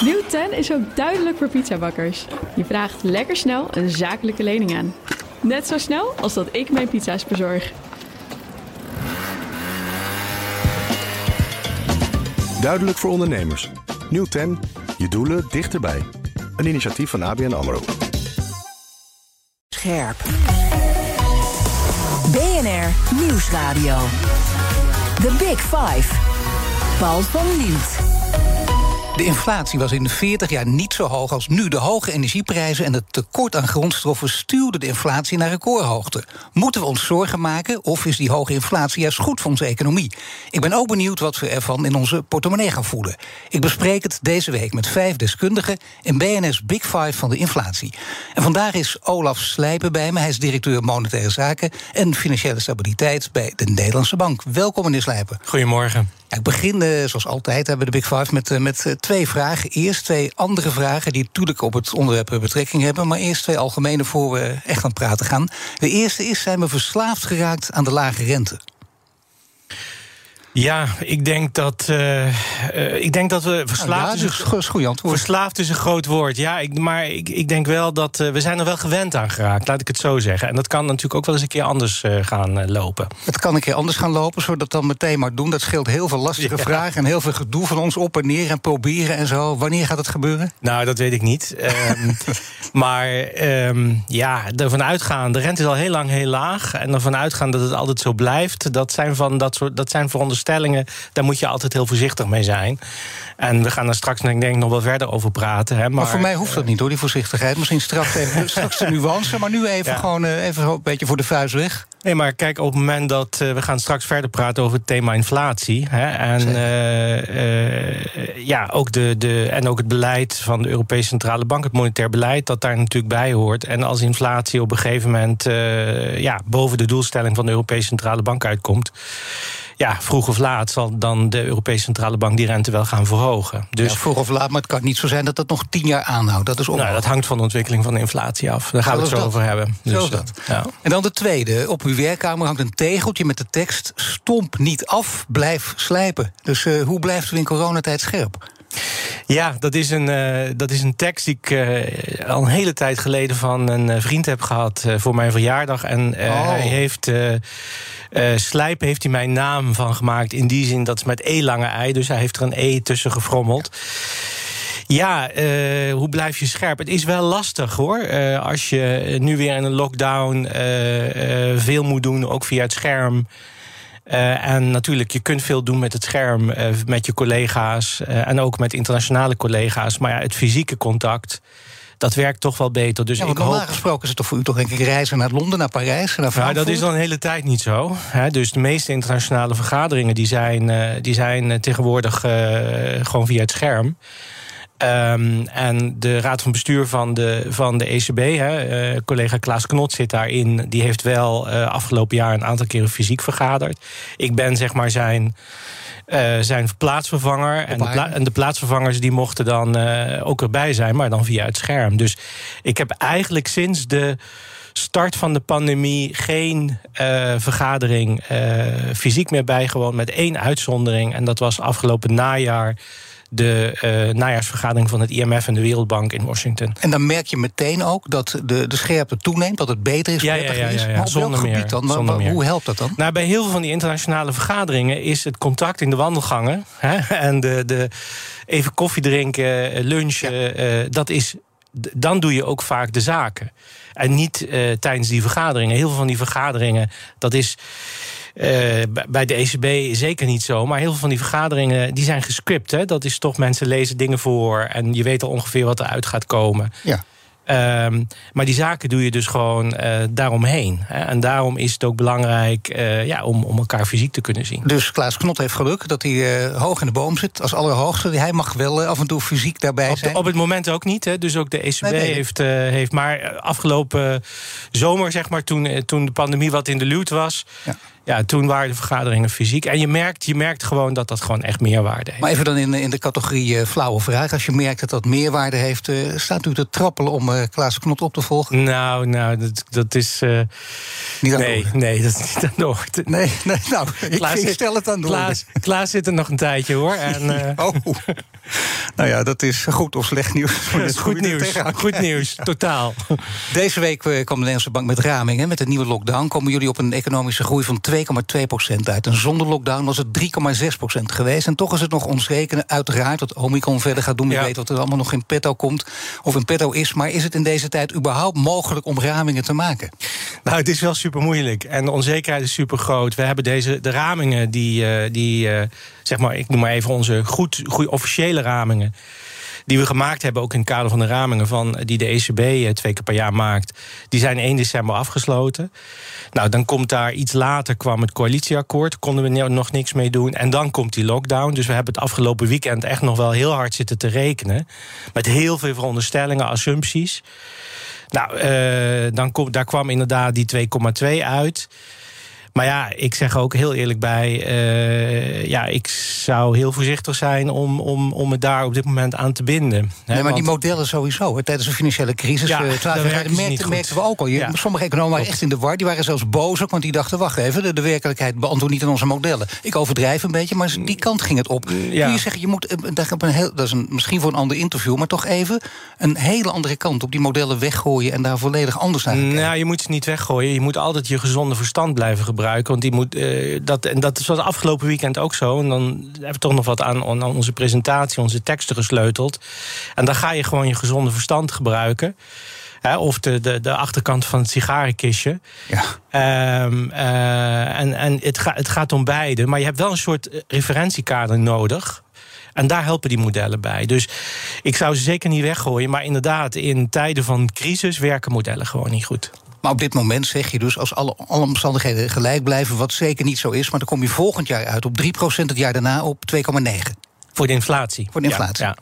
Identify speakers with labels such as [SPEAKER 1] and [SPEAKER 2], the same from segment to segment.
[SPEAKER 1] Nieuw 10 is ook duidelijk voor pizzabakkers. Je vraagt lekker snel een zakelijke lening aan. Net zo snel als dat ik mijn pizza's bezorg.
[SPEAKER 2] Duidelijk voor ondernemers. Nieuw 10. Je doelen dichterbij. Een initiatief van ABN AMRO.
[SPEAKER 3] Scherp. BNR Nieuwsradio. The Big Five. Paul van Liemt.
[SPEAKER 4] De inflatie was in de 40 jaar niet zo hoog als nu. De hoge energieprijzen en het tekort aan grondstoffen stuwden de inflatie naar recordhoogte. Moeten we ons zorgen maken of is die hoge inflatie juist goed voor onze economie? Ik ben ook benieuwd wat we ervan in onze portemonnee gaan voelen. Ik bespreek het deze week met vijf deskundigen in BNS Big Five van de inflatie. En vandaag is Olaf Slijpen bij me. Hij is directeur monetaire zaken en financiële stabiliteit bij de Nederlandse Bank. Welkom meneer Slijpen.
[SPEAKER 5] Goedemorgen.
[SPEAKER 4] Ik begin, eh, zoals altijd, hebben we de Big Five met, eh, met eh, twee vragen. Eerst twee andere vragen die natuurlijk op het onderwerp betrekking hebben. Maar eerst twee algemene voor we echt aan het praten gaan. De eerste is: zijn we verslaafd geraakt aan de lage rente?
[SPEAKER 5] Ja, ik denk dat, uh, uh, ik denk dat we verslaafd
[SPEAKER 4] ja, is, een, is goed antwoord.
[SPEAKER 5] Verslaafd is een groot woord, ja. Ik, maar ik, ik denk wel dat uh, we zijn er wel gewend aan geraakt, laat ik het zo zeggen. En dat kan natuurlijk ook wel eens een keer anders gaan lopen.
[SPEAKER 4] Het kan een keer anders gaan lopen, zodat we dat dan meteen maar doen. Dat scheelt heel veel lastige ja. vragen en heel veel gedoe van ons op en neer en proberen en zo. Wanneer gaat het gebeuren?
[SPEAKER 5] Nou, dat weet ik niet. um, maar um, ja, ervan uitgaan, de rente is al heel lang heel laag. En ervan uitgaan dat het altijd zo blijft, dat zijn, van dat soort, dat zijn veronderstellingen daar moet je altijd heel voorzichtig mee zijn. En we gaan er straks denk ik nog wel verder over praten. Hè, maar,
[SPEAKER 4] maar, voor mij hoeft dat niet hoor, die voorzichtigheid. Misschien straks, even, straks de nuance, maar nu even ja. gewoon even een beetje voor de vuist weg.
[SPEAKER 5] Nee, maar kijk, op het moment dat uh, we gaan straks verder praten over het thema inflatie. Hè, en, uh, uh, ja, ook de, de, en ook het beleid van de Europese Centrale Bank, het monetair beleid, dat daar natuurlijk bij hoort. En als inflatie op een gegeven moment ja, boven de doelstelling van de Europese Centrale Bank uitkomt ja, vroeg of laat zal dan de Europese Centrale Bank die rente wel gaan verhogen.
[SPEAKER 4] Dus ja, vroeg of laat, maar het kan niet zo zijn dat dat nog tien jaar aanhoudt. Dat is
[SPEAKER 5] nou, dat hangt van de ontwikkeling van de inflatie af. Daar gaan we het zo dat. over hebben.
[SPEAKER 4] Dus, zo dat. Ja. En dan de tweede. Op uw werkkamer hangt een tegeltje met de tekst: Stomp niet af, blijf slijpen. Dus uh, hoe blijft u in coronatijd scherp?
[SPEAKER 5] Ja, dat is een, uh, dat is een tekst die ik uh, al een hele tijd geleden van een vriend heb gehad uh, voor mijn verjaardag. En oh. hij heeft. Slijp heeft hij mijn naam van gemaakt. In die zin dat is met E lange ei. Dus hij heeft er een E tussen gefrommeld. Ja, uh, hoe blijf je scherp? Het is wel lastig hoor. Uh, als je nu weer in een lockdown uh, veel moet doen, ook via het scherm. Uh, en natuurlijk, je kunt veel doen met het scherm, uh, met je collega's uh, en ook met internationale collega's. Maar ja, het fysieke contact, dat werkt toch wel beter. Dus
[SPEAKER 4] ja,
[SPEAKER 5] ik
[SPEAKER 4] normaal
[SPEAKER 5] hoop...
[SPEAKER 4] gesproken is het toch voor u toch denk ik reizen naar Londen, naar Parijs, naar Frankfurt?
[SPEAKER 5] Dat is al een hele tijd niet zo. Hè. Dus de meeste internationale vergaderingen die zijn, die zijn tegenwoordig gewoon via het scherm. Um, en de raad van bestuur van de, van de ECB, hè, uh, collega Klaas Knot zit daarin. Die heeft wel uh, afgelopen jaar een aantal keren fysiek vergaderd. Ik ben zeg maar zijn, uh, zijn plaatsvervanger. En de, pla en de, plaatsvervangers die mochten dan ook erbij zijn, maar dan via het scherm. Dus ik heb eigenlijk sinds de start van de pandemie geen uh, vergadering uh, fysiek meer bijgewoond. Met één uitzondering. En dat was afgelopen najaar de uh, najaarsvergadering van het IMF en de Wereldbank in Washington.
[SPEAKER 4] En dan merk je meteen ook dat de, de scherpte toeneemt, dat het beter is,
[SPEAKER 5] ja,
[SPEAKER 4] is. Maar op
[SPEAKER 5] zonder
[SPEAKER 4] welk
[SPEAKER 5] meer,
[SPEAKER 4] gebied dan?
[SPEAKER 5] zonder meer.
[SPEAKER 4] Hoe helpt dat dan?
[SPEAKER 5] Nou, bij heel veel van die internationale vergaderingen is het contact in de wandelgangen hè, en de, de even koffie drinken, lunchen, uh, dat is dan doe je ook vaak de zaken. En niet uh, tijdens die vergaderingen. Heel veel van die vergaderingen, dat is. Uh, bij de ECB zeker niet zo. Maar heel veel van die vergaderingen die zijn gescript. Hè? Dat is toch, mensen lezen dingen voor. En je weet al ongeveer wat eruit gaat komen.
[SPEAKER 4] Ja.
[SPEAKER 5] Um, maar die zaken doe je dus gewoon uh, daaromheen. Hè? En daarom is het ook belangrijk uh, ja, om, om elkaar fysiek te kunnen zien.
[SPEAKER 4] Dus Klaas Knot heeft geluk dat hij uh, hoog in de boom zit, als allerhoogste. Hij mag wel af en toe fysiek daarbij
[SPEAKER 5] op,
[SPEAKER 4] zijn.
[SPEAKER 5] Op het moment ook niet. Hè? Dus ook de ECB nee, nee. heeft, heeft. Maar afgelopen zomer, zeg maar, toen, toen de pandemie wat in de luwte was. Ja. Ja, toen waren de vergaderingen fysiek. En je merkt, je merkt gewoon dat dat gewoon echt meerwaarde heeft.
[SPEAKER 4] Maar even dan in, in de categorie uh, flauwe vraag. Als je merkt dat dat meerwaarde heeft, uh, staat u te trappelen om uh, Klaas Knot op te volgen?
[SPEAKER 5] Nou, nou dat, dat is.
[SPEAKER 4] niet aan
[SPEAKER 5] nee, nee, dat is niet aan de orde.
[SPEAKER 4] Nee, nee nou, ik, Klaas ik stel het aan de
[SPEAKER 5] Klaas, Klaas zit er nog een tijdje hoor. En,
[SPEAKER 4] oh. Nou ja, dat is goed of slecht nieuws.
[SPEAKER 5] Dat is goed nieuws. Goed nieuws, totaal.
[SPEAKER 4] Deze week eh, kwam de Nederlandse Bank met raming. Hè. Met de nieuwe lockdown komen jullie op een economische groei van 2,2 procent uit. En zonder lockdown was het 3,6 procent geweest. En toch is het nog onzeker, uiteraard, wat Omicron verder gaat doen. Je weet wat er allemaal nog in petto komt, of in petto is. Maar is het in deze tijd überhaupt mogelijk om ramingen te maken?
[SPEAKER 5] Nou, het is wel super moeilijk. En de onzekerheid is super groot. We hebben deze, de ramingen die, eh, die uh, zeg maar, ik noem maar even onze goed, goed officiële ramingen die we gemaakt hebben, ook in het kader van de ramingen van, die de ECB eh, twee keer per jaar maakt, die zijn 1 december afgesloten. Nou, dan komt daar iets later kwam het coalitieakkoord, konden we nog niks mee doen. En dan komt die lockdown. Dus we hebben het afgelopen weekend echt nog wel heel hard zitten te rekenen. Met heel veel veronderstellingen, assumpties. Nou, uh, dan kom, daar kwam inderdaad die 2,2 uit. Maar ja, ik zeg ook heel eerlijk bij... Uh, ja, ik zou heel voorzichtig zijn om, om, om het daar op dit moment aan te binden.
[SPEAKER 4] Hè, nee, maar die modellen sowieso. Hè, tijdens de financiële crisis, ja, uh, merkten, merkten we ook al. Je, sommige economen waren echt in de war. Die waren zelfs boos ook, want die dachten... wacht even, de, de werkelijkheid beantwoordt niet aan onze modellen. Ik overdrijf een beetje, maar die kant ging het op. Ja. Kun je zeggen, je moet... Op een heel, dat is een, misschien voor een ander interview... maar toch even een hele andere kant op die modellen weggooien... en daar volledig anders naar kijken.
[SPEAKER 5] Nou, je moet ze niet weggooien. Je moet altijd je gezonde verstand blijven gebruiken want die moet, uh, dat, en dat was afgelopen weekend ook zo. En dan hebben we toch nog wat aan, aan onze presentatie, onze teksten gesleuteld. En dan ga je gewoon je gezonde verstand gebruiken. Hè, of de, de, de achterkant van het sigarenkistje. Ja. Um, uh, en en het, ga, het gaat om beide. Maar je hebt wel een soort referentiekader nodig. En daar helpen die modellen bij. Dus ik zou ze zeker niet weggooien. Maar inderdaad, in tijden van crisis werken modellen gewoon niet goed.
[SPEAKER 4] Maar op dit moment zeg je dus, als alle, alle omstandigheden gelijk blijven, wat zeker niet zo is, maar dan kom je volgend jaar uit op 3%, het jaar daarna op 2,9%.
[SPEAKER 5] Voor de inflatie.
[SPEAKER 4] Voor de inflatie. Ja,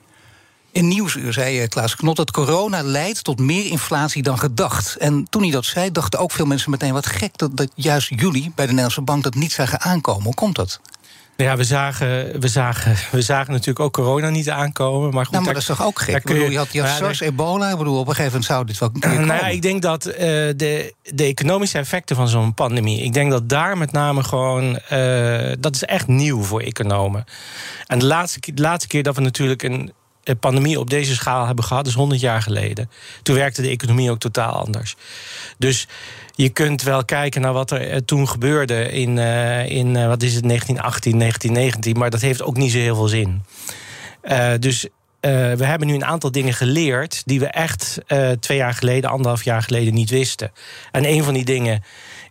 [SPEAKER 4] In Nieuwsuur zei eh, Klaas Knot dat corona leidt tot meer inflatie dan gedacht. En toen hij dat zei, dachten ook veel mensen meteen... wat gek dat, dat juist jullie bij de Nederlandse Bank dat niet zagen aankomen. Hoe komt dat?
[SPEAKER 5] Ja, we zagen, we, zagen, we zagen natuurlijk ook corona niet aankomen. Maar, goed,
[SPEAKER 4] nou, maar dat is toch ook gek? Kun je, je had, je had SARS, ebola. Ik bedoel, op een gegeven moment zou dit wel
[SPEAKER 5] kunnen Nou ja, ik denk dat uh, de, de economische effecten van zo'n pandemie... ik denk dat daar met name gewoon... Uh, dat is echt nieuw voor economen. En de laatste, de laatste keer dat we natuurlijk een pandemie op deze schaal hebben gehad... is 100 jaar geleden. Toen werkte de economie ook totaal anders. Dus je kunt wel kijken naar wat er eh, toen gebeurde in, uh, in uh, wat is het, 1918, 1919, maar dat heeft ook niet zo heel veel zin. Dus we hebben nu een aantal dingen geleerd die we echt twee jaar geleden, anderhalf jaar geleden niet wisten. En een van die dingen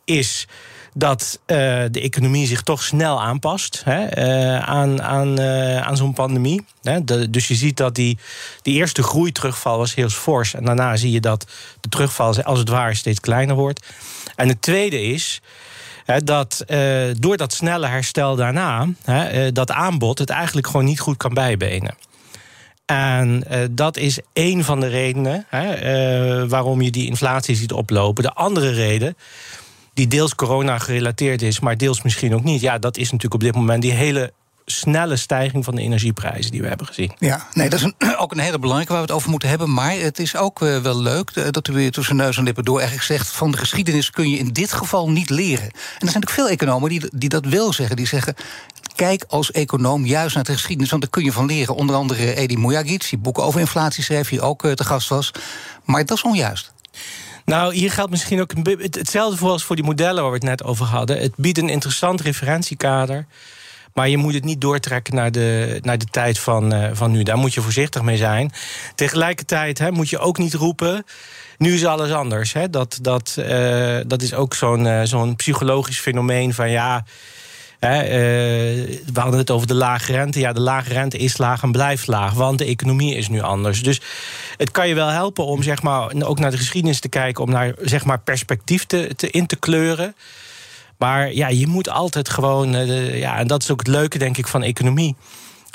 [SPEAKER 5] is dat uh, de economie zich toch snel aanpast hè, uh, aan, aan, uh, aan zo'n pandemie. Hè. Dus je ziet dat die, die eerste groeiterugval was heel fors. En daarna zie je dat de terugval als het ware steeds kleiner wordt. En het tweede is dat door dat snelle herstel daarna, dat aanbod het eigenlijk gewoon niet goed kan bijbenen. En dat is één van de redenen hè, waarom je die inflatie ziet oplopen. De andere reden die deels corona gerelateerd is, maar deels misschien ook niet. Ja, dat is natuurlijk op dit moment die hele snelle stijging van de energieprijzen die we hebben gezien.
[SPEAKER 4] Ja, nee, dat is ook een hele belangrijke waar we het over moeten hebben. Maar het is ook uh, wel leuk dat u weer tussen neus en lippen door eigenlijk zegt... van de geschiedenis kun je in dit geval niet leren. En er zijn ook veel economen die, die dat wel zeggen. Die zeggen, kijk als econoom juist naar de geschiedenis... want daar kun je van leren. Onder andere Edi Mujagic, die boeken over inflatie schreef... die ook uh, te gast was. Maar dat is onjuist.
[SPEAKER 5] Nou, hier geldt misschien ook hetzelfde voor als voor die modellen waar we het net over hadden. Het biedt een interessant referentiekader. Maar je moet het niet doortrekken naar de, naar de tijd van, uh, van nu. Daar moet je voorzichtig mee zijn. Tegelijkertijd hè, moet je ook niet roepen. Nu is alles anders. Hè. Dat, dat, uh, dat is ook zo'n uh, zo'n psychologisch fenomeen van ja. Uh, we hadden het over de lage rente. Ja, de lage rente is laag en blijft laag, want de economie is nu anders. Dus het kan je wel helpen om zeg maar, ook naar de geschiedenis te kijken, om naar zeg maar, perspectief te, te in te kleuren. Maar ja, je moet altijd gewoon. Uh, ja, en dat is ook het leuke, denk ik, van economie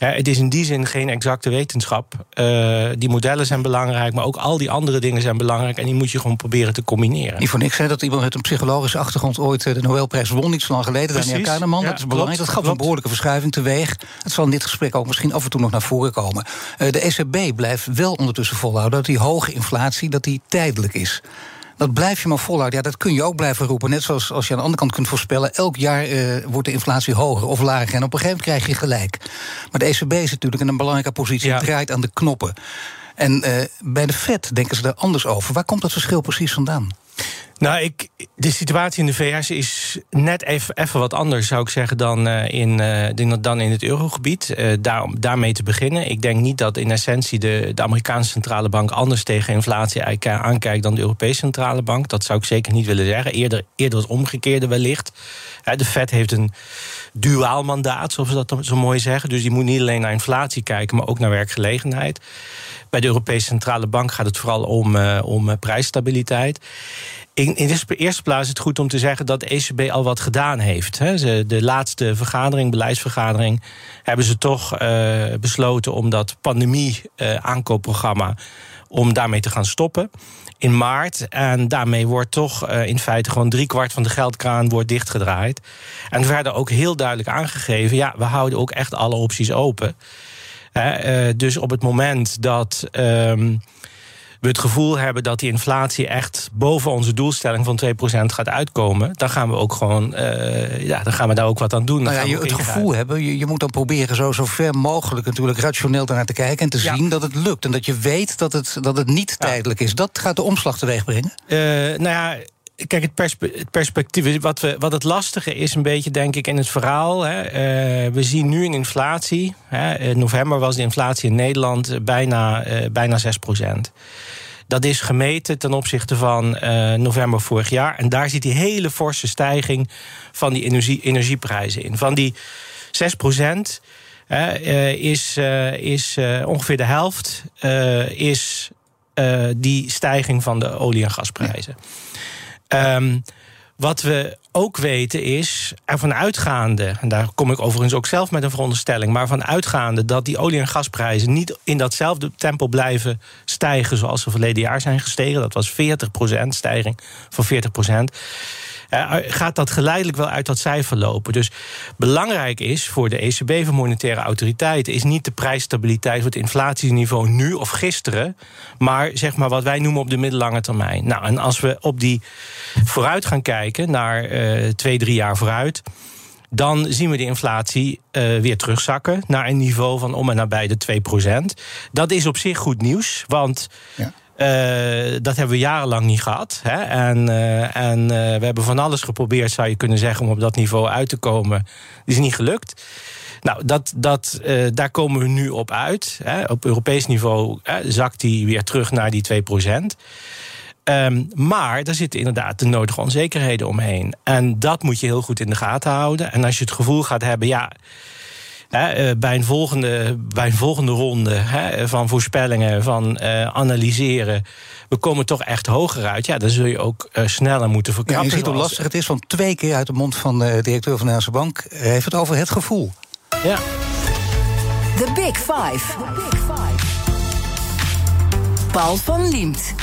[SPEAKER 5] het is in die zin geen exacte wetenschap. Uh, die modellen zijn belangrijk, maar ook al die andere dingen zijn belangrijk. En die moet je gewoon proberen te combineren.
[SPEAKER 4] Niet voor niks hè, dat iemand met een psychologische achtergrond ooit eh, de Nobelprijs won, niet zo lang geleden. Daniel Kahneman, ja, dat is belangrijk. dat gaf een behoorlijke verschuiving teweeg. Het zal in dit gesprek ook misschien af en toe nog naar voren komen. Uh, de ECB blijft wel ondertussen volhouden dat die hoge inflatie dat die tijdelijk is. Dat blijf je maar volhouden. Ja, dat kun je ook blijven roepen. Net zoals als je aan de andere kant kunt voorspellen... elk jaar uh, wordt de inflatie hoger of lager. En op een gegeven moment krijg je gelijk. Maar de ECB is natuurlijk in een belangrijke positie. Ja. draait aan de knoppen. En uh, bij de Fed denken ze er anders over. Waar komt dat verschil precies vandaan?
[SPEAKER 5] Nou, ik, de situatie in de VS is net even, even wat anders, zou ik zeggen, dan, uh, in, uh, dan in het eurogebied. Daar, daarmee te beginnen. Ik denk niet dat in essentie de, de Amerikaanse centrale bank anders tegen inflatie aankijkt dan de Europese centrale bank. Dat zou ik zeker niet willen zeggen. Eerder, eerder het omgekeerde wellicht. De Fed heeft een duaal mandaat, zoals we dat zo mooi zeggen. Dus die moet niet alleen naar inflatie kijken, maar ook naar werkgelegenheid. Bij de Europese Centrale Bank gaat het vooral om, uh, om prijsstabiliteit. In, in de eerste plaats is het goed om te zeggen dat de ECB al wat gedaan heeft. Ze, de laatste vergadering, beleidsvergadering, hebben ze toch uh, besloten om dat pandemie-aankoopprogramma om daarmee te gaan stoppen in maart. En daarmee wordt toch in feite gewoon driekwart van de geldkraan wordt dichtgedraaid. En er werden ook heel duidelijk aangegeven: ja, we houden ook echt alle opties open. Uh, dus op het moment dat. Um, we het gevoel hebben dat die inflatie echt boven onze doelstelling van 2% gaat uitkomen, dan gaan we ook gewoon, uh, ja, dan gaan we daar ook wat aan doen.
[SPEAKER 4] Nou ja, je het gevoel hebben, je, je, moet dan proberen zo, zo ver mogelijk natuurlijk rationeel naar te kijken en te zien dat het lukt. En dat je weet dat het, dat het niet tijdelijk is. Dat gaat de omslag teweeg brengen?
[SPEAKER 5] Uh, nou ja. Kijk, het, perspe het, perspectief, wat, wat het lastige is, een beetje denk ik in het verhaal. Hè, uh, we zien nu een inflatie. Hè, in november was de inflatie in Nederland bijna, bijna 6 procent. Dat is gemeten ten opzichte van uh, november vorig jaar. En daar zit die hele forse stijging van die energie, energieprijzen in. Van die 6 procent uh, is, uh, is ongeveer de helft is die stijging van de olie- en gasprijzen. Ja. Um, wat we ook weten is, ervan uitgaande, en daar kom ik overigens ook zelf met een veronderstelling, maar van uitgaande dat die olie- en gasprijzen niet in datzelfde tempo blijven stijgen zoals ze verleden jaar zijn gestegen. Dat was 40% stijging van 40% uh, gaat dat geleidelijk wel uit dat cijfer lopen. Dus belangrijk is voor de ECB, voor monetaire autoriteiten, is niet de prijsstabiliteit, het inflatieniveau nu of gisteren, maar zeg maar wat wij noemen op de middellange termijn. Nou, en als we op die vooruit gaan kijken, naar uh, twee, drie jaar vooruit dan zien we de inflatie uh, weer terugzakken naar een niveau van om en nabij de 2%. Dat is op zich goed nieuws, want ja. Uh, dat hebben we jarenlang niet gehad. Hè? En, uh, en uh, we hebben van alles geprobeerd, zou je kunnen zeggen, om op dat niveau uit te komen. Dat is niet gelukt. Nou, dat, dat, daar komen we nu op uit. Hè? Op Europees niveau zakt die weer terug naar die 2 procent. Um, maar daar zitten inderdaad de nodige onzekerheden omheen. En dat moet je heel goed in de gaten houden. En als je het gevoel gaat hebben, ja. Hè, bij, een volgende, bij een volgende ronde hè, van voorspellingen, van uh, analyseren. We komen toch echt hoger uit. Ja, dan zul je ook uh, sneller moeten verkrappen.
[SPEAKER 4] Ja, je ziet hoe lastig het is, want twee keer uit de mond van de directeur van de Nederlandse Bank heeft het over het gevoel.
[SPEAKER 5] Ja.
[SPEAKER 3] The Big Five. The Big Five. Paul van Liemt.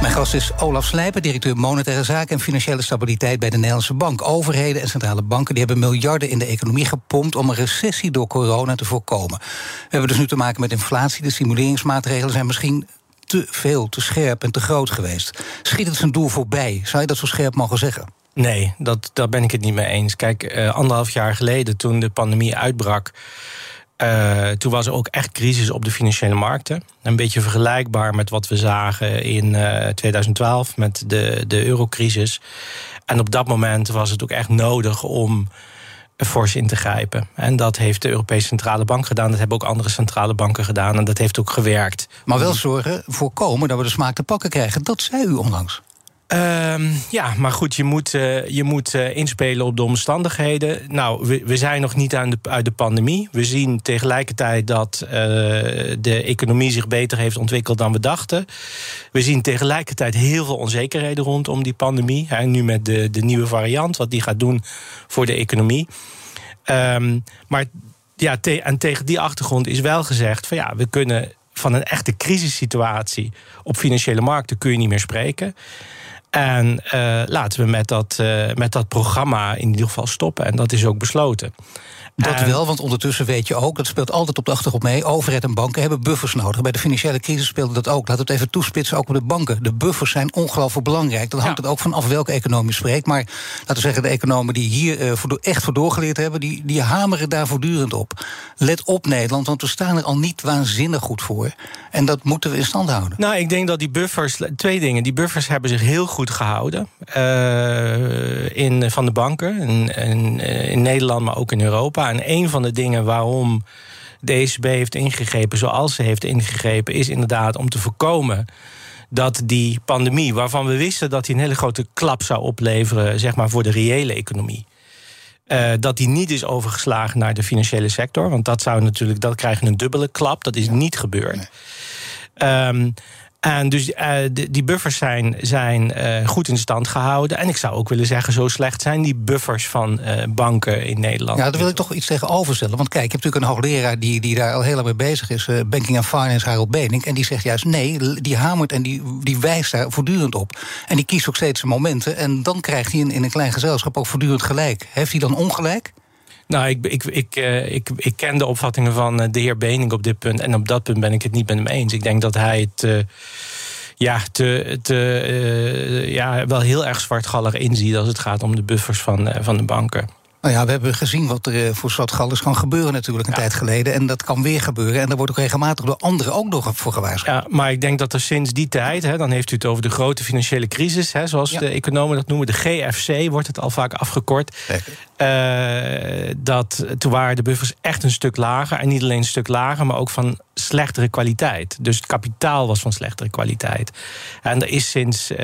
[SPEAKER 4] Mijn gast is Olaf Slijper, directeur Monetaire Zaken en Financiële Stabiliteit bij de Nederlandse Bank. Overheden en centrale banken die hebben miljarden in de economie gepompt om een recessie door corona te voorkomen. We hebben dus nu te maken met inflatie. De stimuleringsmaatregelen zijn misschien te veel, te scherp en te groot geweest. Schiet het zijn doel voorbij? Zou je dat zo scherp mogen zeggen?
[SPEAKER 5] Nee, dat, daar ben ik het niet mee eens. Kijk, uh, anderhalf jaar geleden, toen de pandemie uitbrak. Uh, toen was er ook echt crisis op de financiële markten. Een beetje vergelijkbaar met wat we zagen in uh, 2012 met de, de eurocrisis. En op dat moment was het ook echt nodig om fors in te grijpen. En dat heeft de Europese Centrale Bank gedaan. Dat hebben ook andere centrale banken gedaan. En dat heeft ook gewerkt.
[SPEAKER 4] Maar wel zorgen, voorkomen dat we de smaak te pakken krijgen. Dat zei u onlangs.
[SPEAKER 5] Um, ja, maar goed, je moet, uh, je moet uh, inspelen op de omstandigheden. Nou, we, we zijn nog niet aan de, uit de pandemie. We zien tegelijkertijd dat uh, de economie zich beter heeft ontwikkeld dan we dachten. We zien tegelijkertijd heel veel onzekerheden rondom die pandemie. En nu met de, de nieuwe variant, wat die gaat doen voor de economie. Um, maar ja, en tegen die achtergrond is wel gezegd: van ja, we kunnen van een echte crisissituatie op financiële markten kun je niet meer spreken. En laten we met dat, met dat programma in ieder geval stoppen. En dat is ook besloten.
[SPEAKER 4] Dat wel, want ondertussen weet je ook, dat speelt altijd op de achtergrond mee. Overheid en banken hebben buffers nodig. Bij de financiële crisis speelde dat ook. Laat het even toespitsen, ook op de banken. De buffers zijn ongelooflijk belangrijk. Dan hangt het ook vanaf welke economie spreekt. Maar laten we zeggen, de economen die hier uh, voor, echt voor doorgeleerd hebben, die, die hameren daar voortdurend op. Let op Nederland, want we staan er al niet waanzinnig goed voor. En dat moeten we in stand houden.
[SPEAKER 5] Nou, ik denk dat die buffers, twee dingen. Die buffers hebben zich heel goed gehouden. Uh, in, van de banken. In, in, in Nederland, maar ook in Europa. En een van de dingen waarom de ECB heeft ingegrepen zoals ze heeft ingegrepen, is inderdaad om te voorkomen dat die pandemie, waarvan we wisten dat die een hele grote klap zou opleveren, zeg maar voor de reële economie. Uh, dat die niet is overgeslagen naar de financiële sector. Want dat zou natuurlijk, dat krijgen een dubbele klap. Dat is niet gebeurd. Um, en dus uh, die buffers zijn, zijn uh, goed in stand gehouden. En ik zou ook willen zeggen, zo slecht zijn die buffers van uh, banken in Nederland.
[SPEAKER 4] Ja, daar wil ik toch iets tegenover stellen. Want kijk, je hebt natuurlijk een hoogleraar die, die daar al heel lang mee bezig is. Banking and Finance, Harold Benink. En die zegt juist nee, die hamert en die, die wijst daar voortdurend op. En die kiest ook steeds momenten. En dan krijgt hij in, in een klein gezelschap ook voortdurend gelijk. Heeft hij dan ongelijk?
[SPEAKER 5] Nou, ik, ik, ik, uh, ik, ik ken de opvattingen van eh, de heer Bening op dit punt. En op dat punt ben ik het niet met hem eens. Ik denk dat hij het. Uh, ja, te, te, ja, wel heel erg zwartgallig inziet als het gaat om de buffers van, van de banken.
[SPEAKER 4] Nou ja, we hebben gezien wat er voor zwartgallers kan gebeuren natuurlijk een tijd geleden. En dat kan weer gebeuren. En daar wordt ook regelmatig door anderen ook nog voor gewaarschuwd.
[SPEAKER 5] Ja, maar ik denk dat er sinds die tijd, hè, dan heeft u het over de grote financiële crisis, hè, zoals de economen dat noemen, de GFC wordt het al vaak afgekort. Uh, dat, toen waren de buffers echt een stuk lager. En niet alleen een stuk lager, maar ook van slechtere kwaliteit. Dus het kapitaal was van slechtere kwaliteit. En er is sinds uh,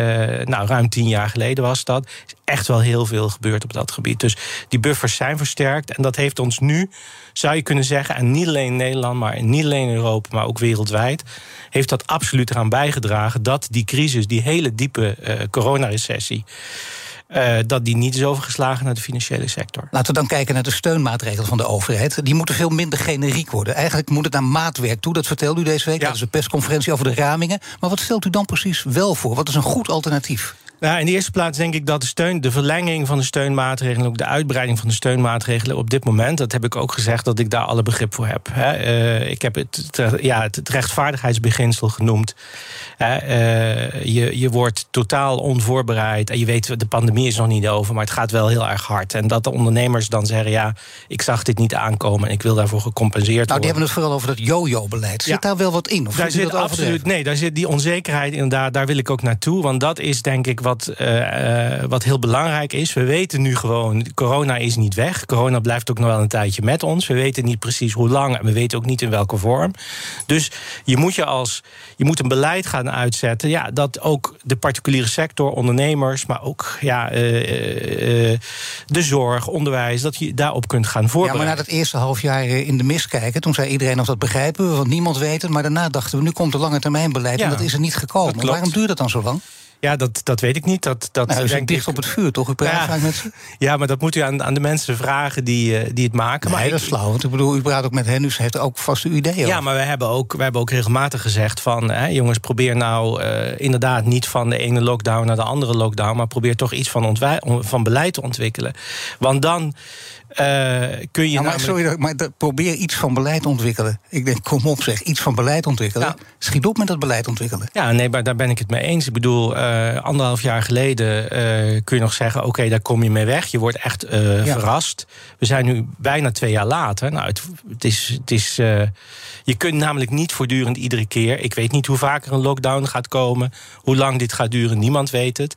[SPEAKER 5] nou, ruim tien jaar geleden was dat. Is echt wel heel veel gebeurd op dat gebied. Dus die buffers zijn versterkt. En dat heeft ons nu, zou je kunnen zeggen, en niet alleen in Nederland, maar niet alleen in Europa, maar ook wereldwijd, heeft dat absoluut eraan bijgedragen dat die crisis, die hele diepe uh, coronarecessie uh, dat die niet is overgeslagen naar de financiële sector.
[SPEAKER 4] Laten we dan kijken naar de steunmaatregelen van de overheid. Die moeten veel minder generiek worden. Eigenlijk moet het naar maatwerk toe. Dat vertelde u deze week. Ja. Dat is een persconferentie over de ramingen. Maar wat stelt u dan precies wel voor? Wat is een goed alternatief?
[SPEAKER 5] Nou, in de eerste plaats denk ik dat de steun, de verlenging van de steunmaatregelen, ook de uitbreiding van de steunmaatregelen op dit moment, dat heb ik ook gezegd dat ik daar alle begrip voor heb. Uh, ik heb het, ja, het rechtvaardigheidsbeginsel genoemd. Uh, je, je wordt totaal onvoorbereid en je weet, de pandemie is nog niet over, maar het gaat wel heel erg hard. En dat de ondernemers dan zeggen, ja, ik zag dit niet aankomen en ik wil daarvoor gecompenseerd
[SPEAKER 4] nou,
[SPEAKER 5] worden.
[SPEAKER 4] die hebben het vooral over dat yo-yo-beleid. Zit daar wel wat in?
[SPEAKER 5] Of daar zit absoluut, nee, daar zit die onzekerheid inderdaad, daar wil ik ook naartoe, want dat is denk ik wat wat, uh, wat heel belangrijk is. We weten nu gewoon, corona is niet weg. Corona blijft ook nog wel een tijdje met ons. We weten niet precies hoe lang en we weten ook niet in welke vorm. Dus je moet, je als, je moet een beleid gaan uitzetten... Ja, dat ook de particuliere sector, ondernemers... maar ook ja, uh, uh, de zorg, onderwijs, dat je daarop kunt gaan voorbereiden.
[SPEAKER 4] Ja, maar na dat eerste half jaar in de mist kijken... toen zei iedereen of dat begrijpen we, want niemand weet het... maar daarna dachten we, nu komt de lange termijn beleid... Ja, en dat is er niet gekomen. Waarom duurt dat dan zo lang?
[SPEAKER 5] Ja, dat, dat weet ik niet. Dat, dat
[SPEAKER 4] nou, denk dicht op het vuur, toch? U praat ja, vaak met ze?
[SPEAKER 5] Ja, maar dat moet u aan, aan de mensen vragen die, uh, die het maken.
[SPEAKER 4] Nee,
[SPEAKER 5] maar
[SPEAKER 4] dat is flauw. Want ik bedoel, u praat ook met hen, dus heeft ook vaste ideeën.
[SPEAKER 5] Ja, maar we hebben ook, we hebben ook regelmatig gezegd van... Hè, jongens, probeer nou uh, inderdaad niet van de ene lockdown naar de andere lockdown... maar probeer toch iets van, van beleid te ontwikkelen. Want dan... Uh, kun je
[SPEAKER 4] ja, maar,
[SPEAKER 5] namelijk...
[SPEAKER 4] sorry, maar probeer iets van beleid ontwikkelen. Ik denk, kom op zeg, iets van beleid ontwikkelen. Ja. Schiet op met dat beleid ontwikkelen.
[SPEAKER 5] Ja, nee, maar daar ben ik het mee eens. Ik bedoel, uh, anderhalf jaar geleden uh, kun je nog zeggen... oké, okay, daar kom je mee weg. Je wordt echt ja. verrast. We zijn nu bijna twee jaar later. Nou, het, het is... Het is je kunt namelijk niet voortdurend iedere keer... ik weet niet hoe vaak er een lockdown gaat komen... hoe lang dit gaat duren, niemand weet het.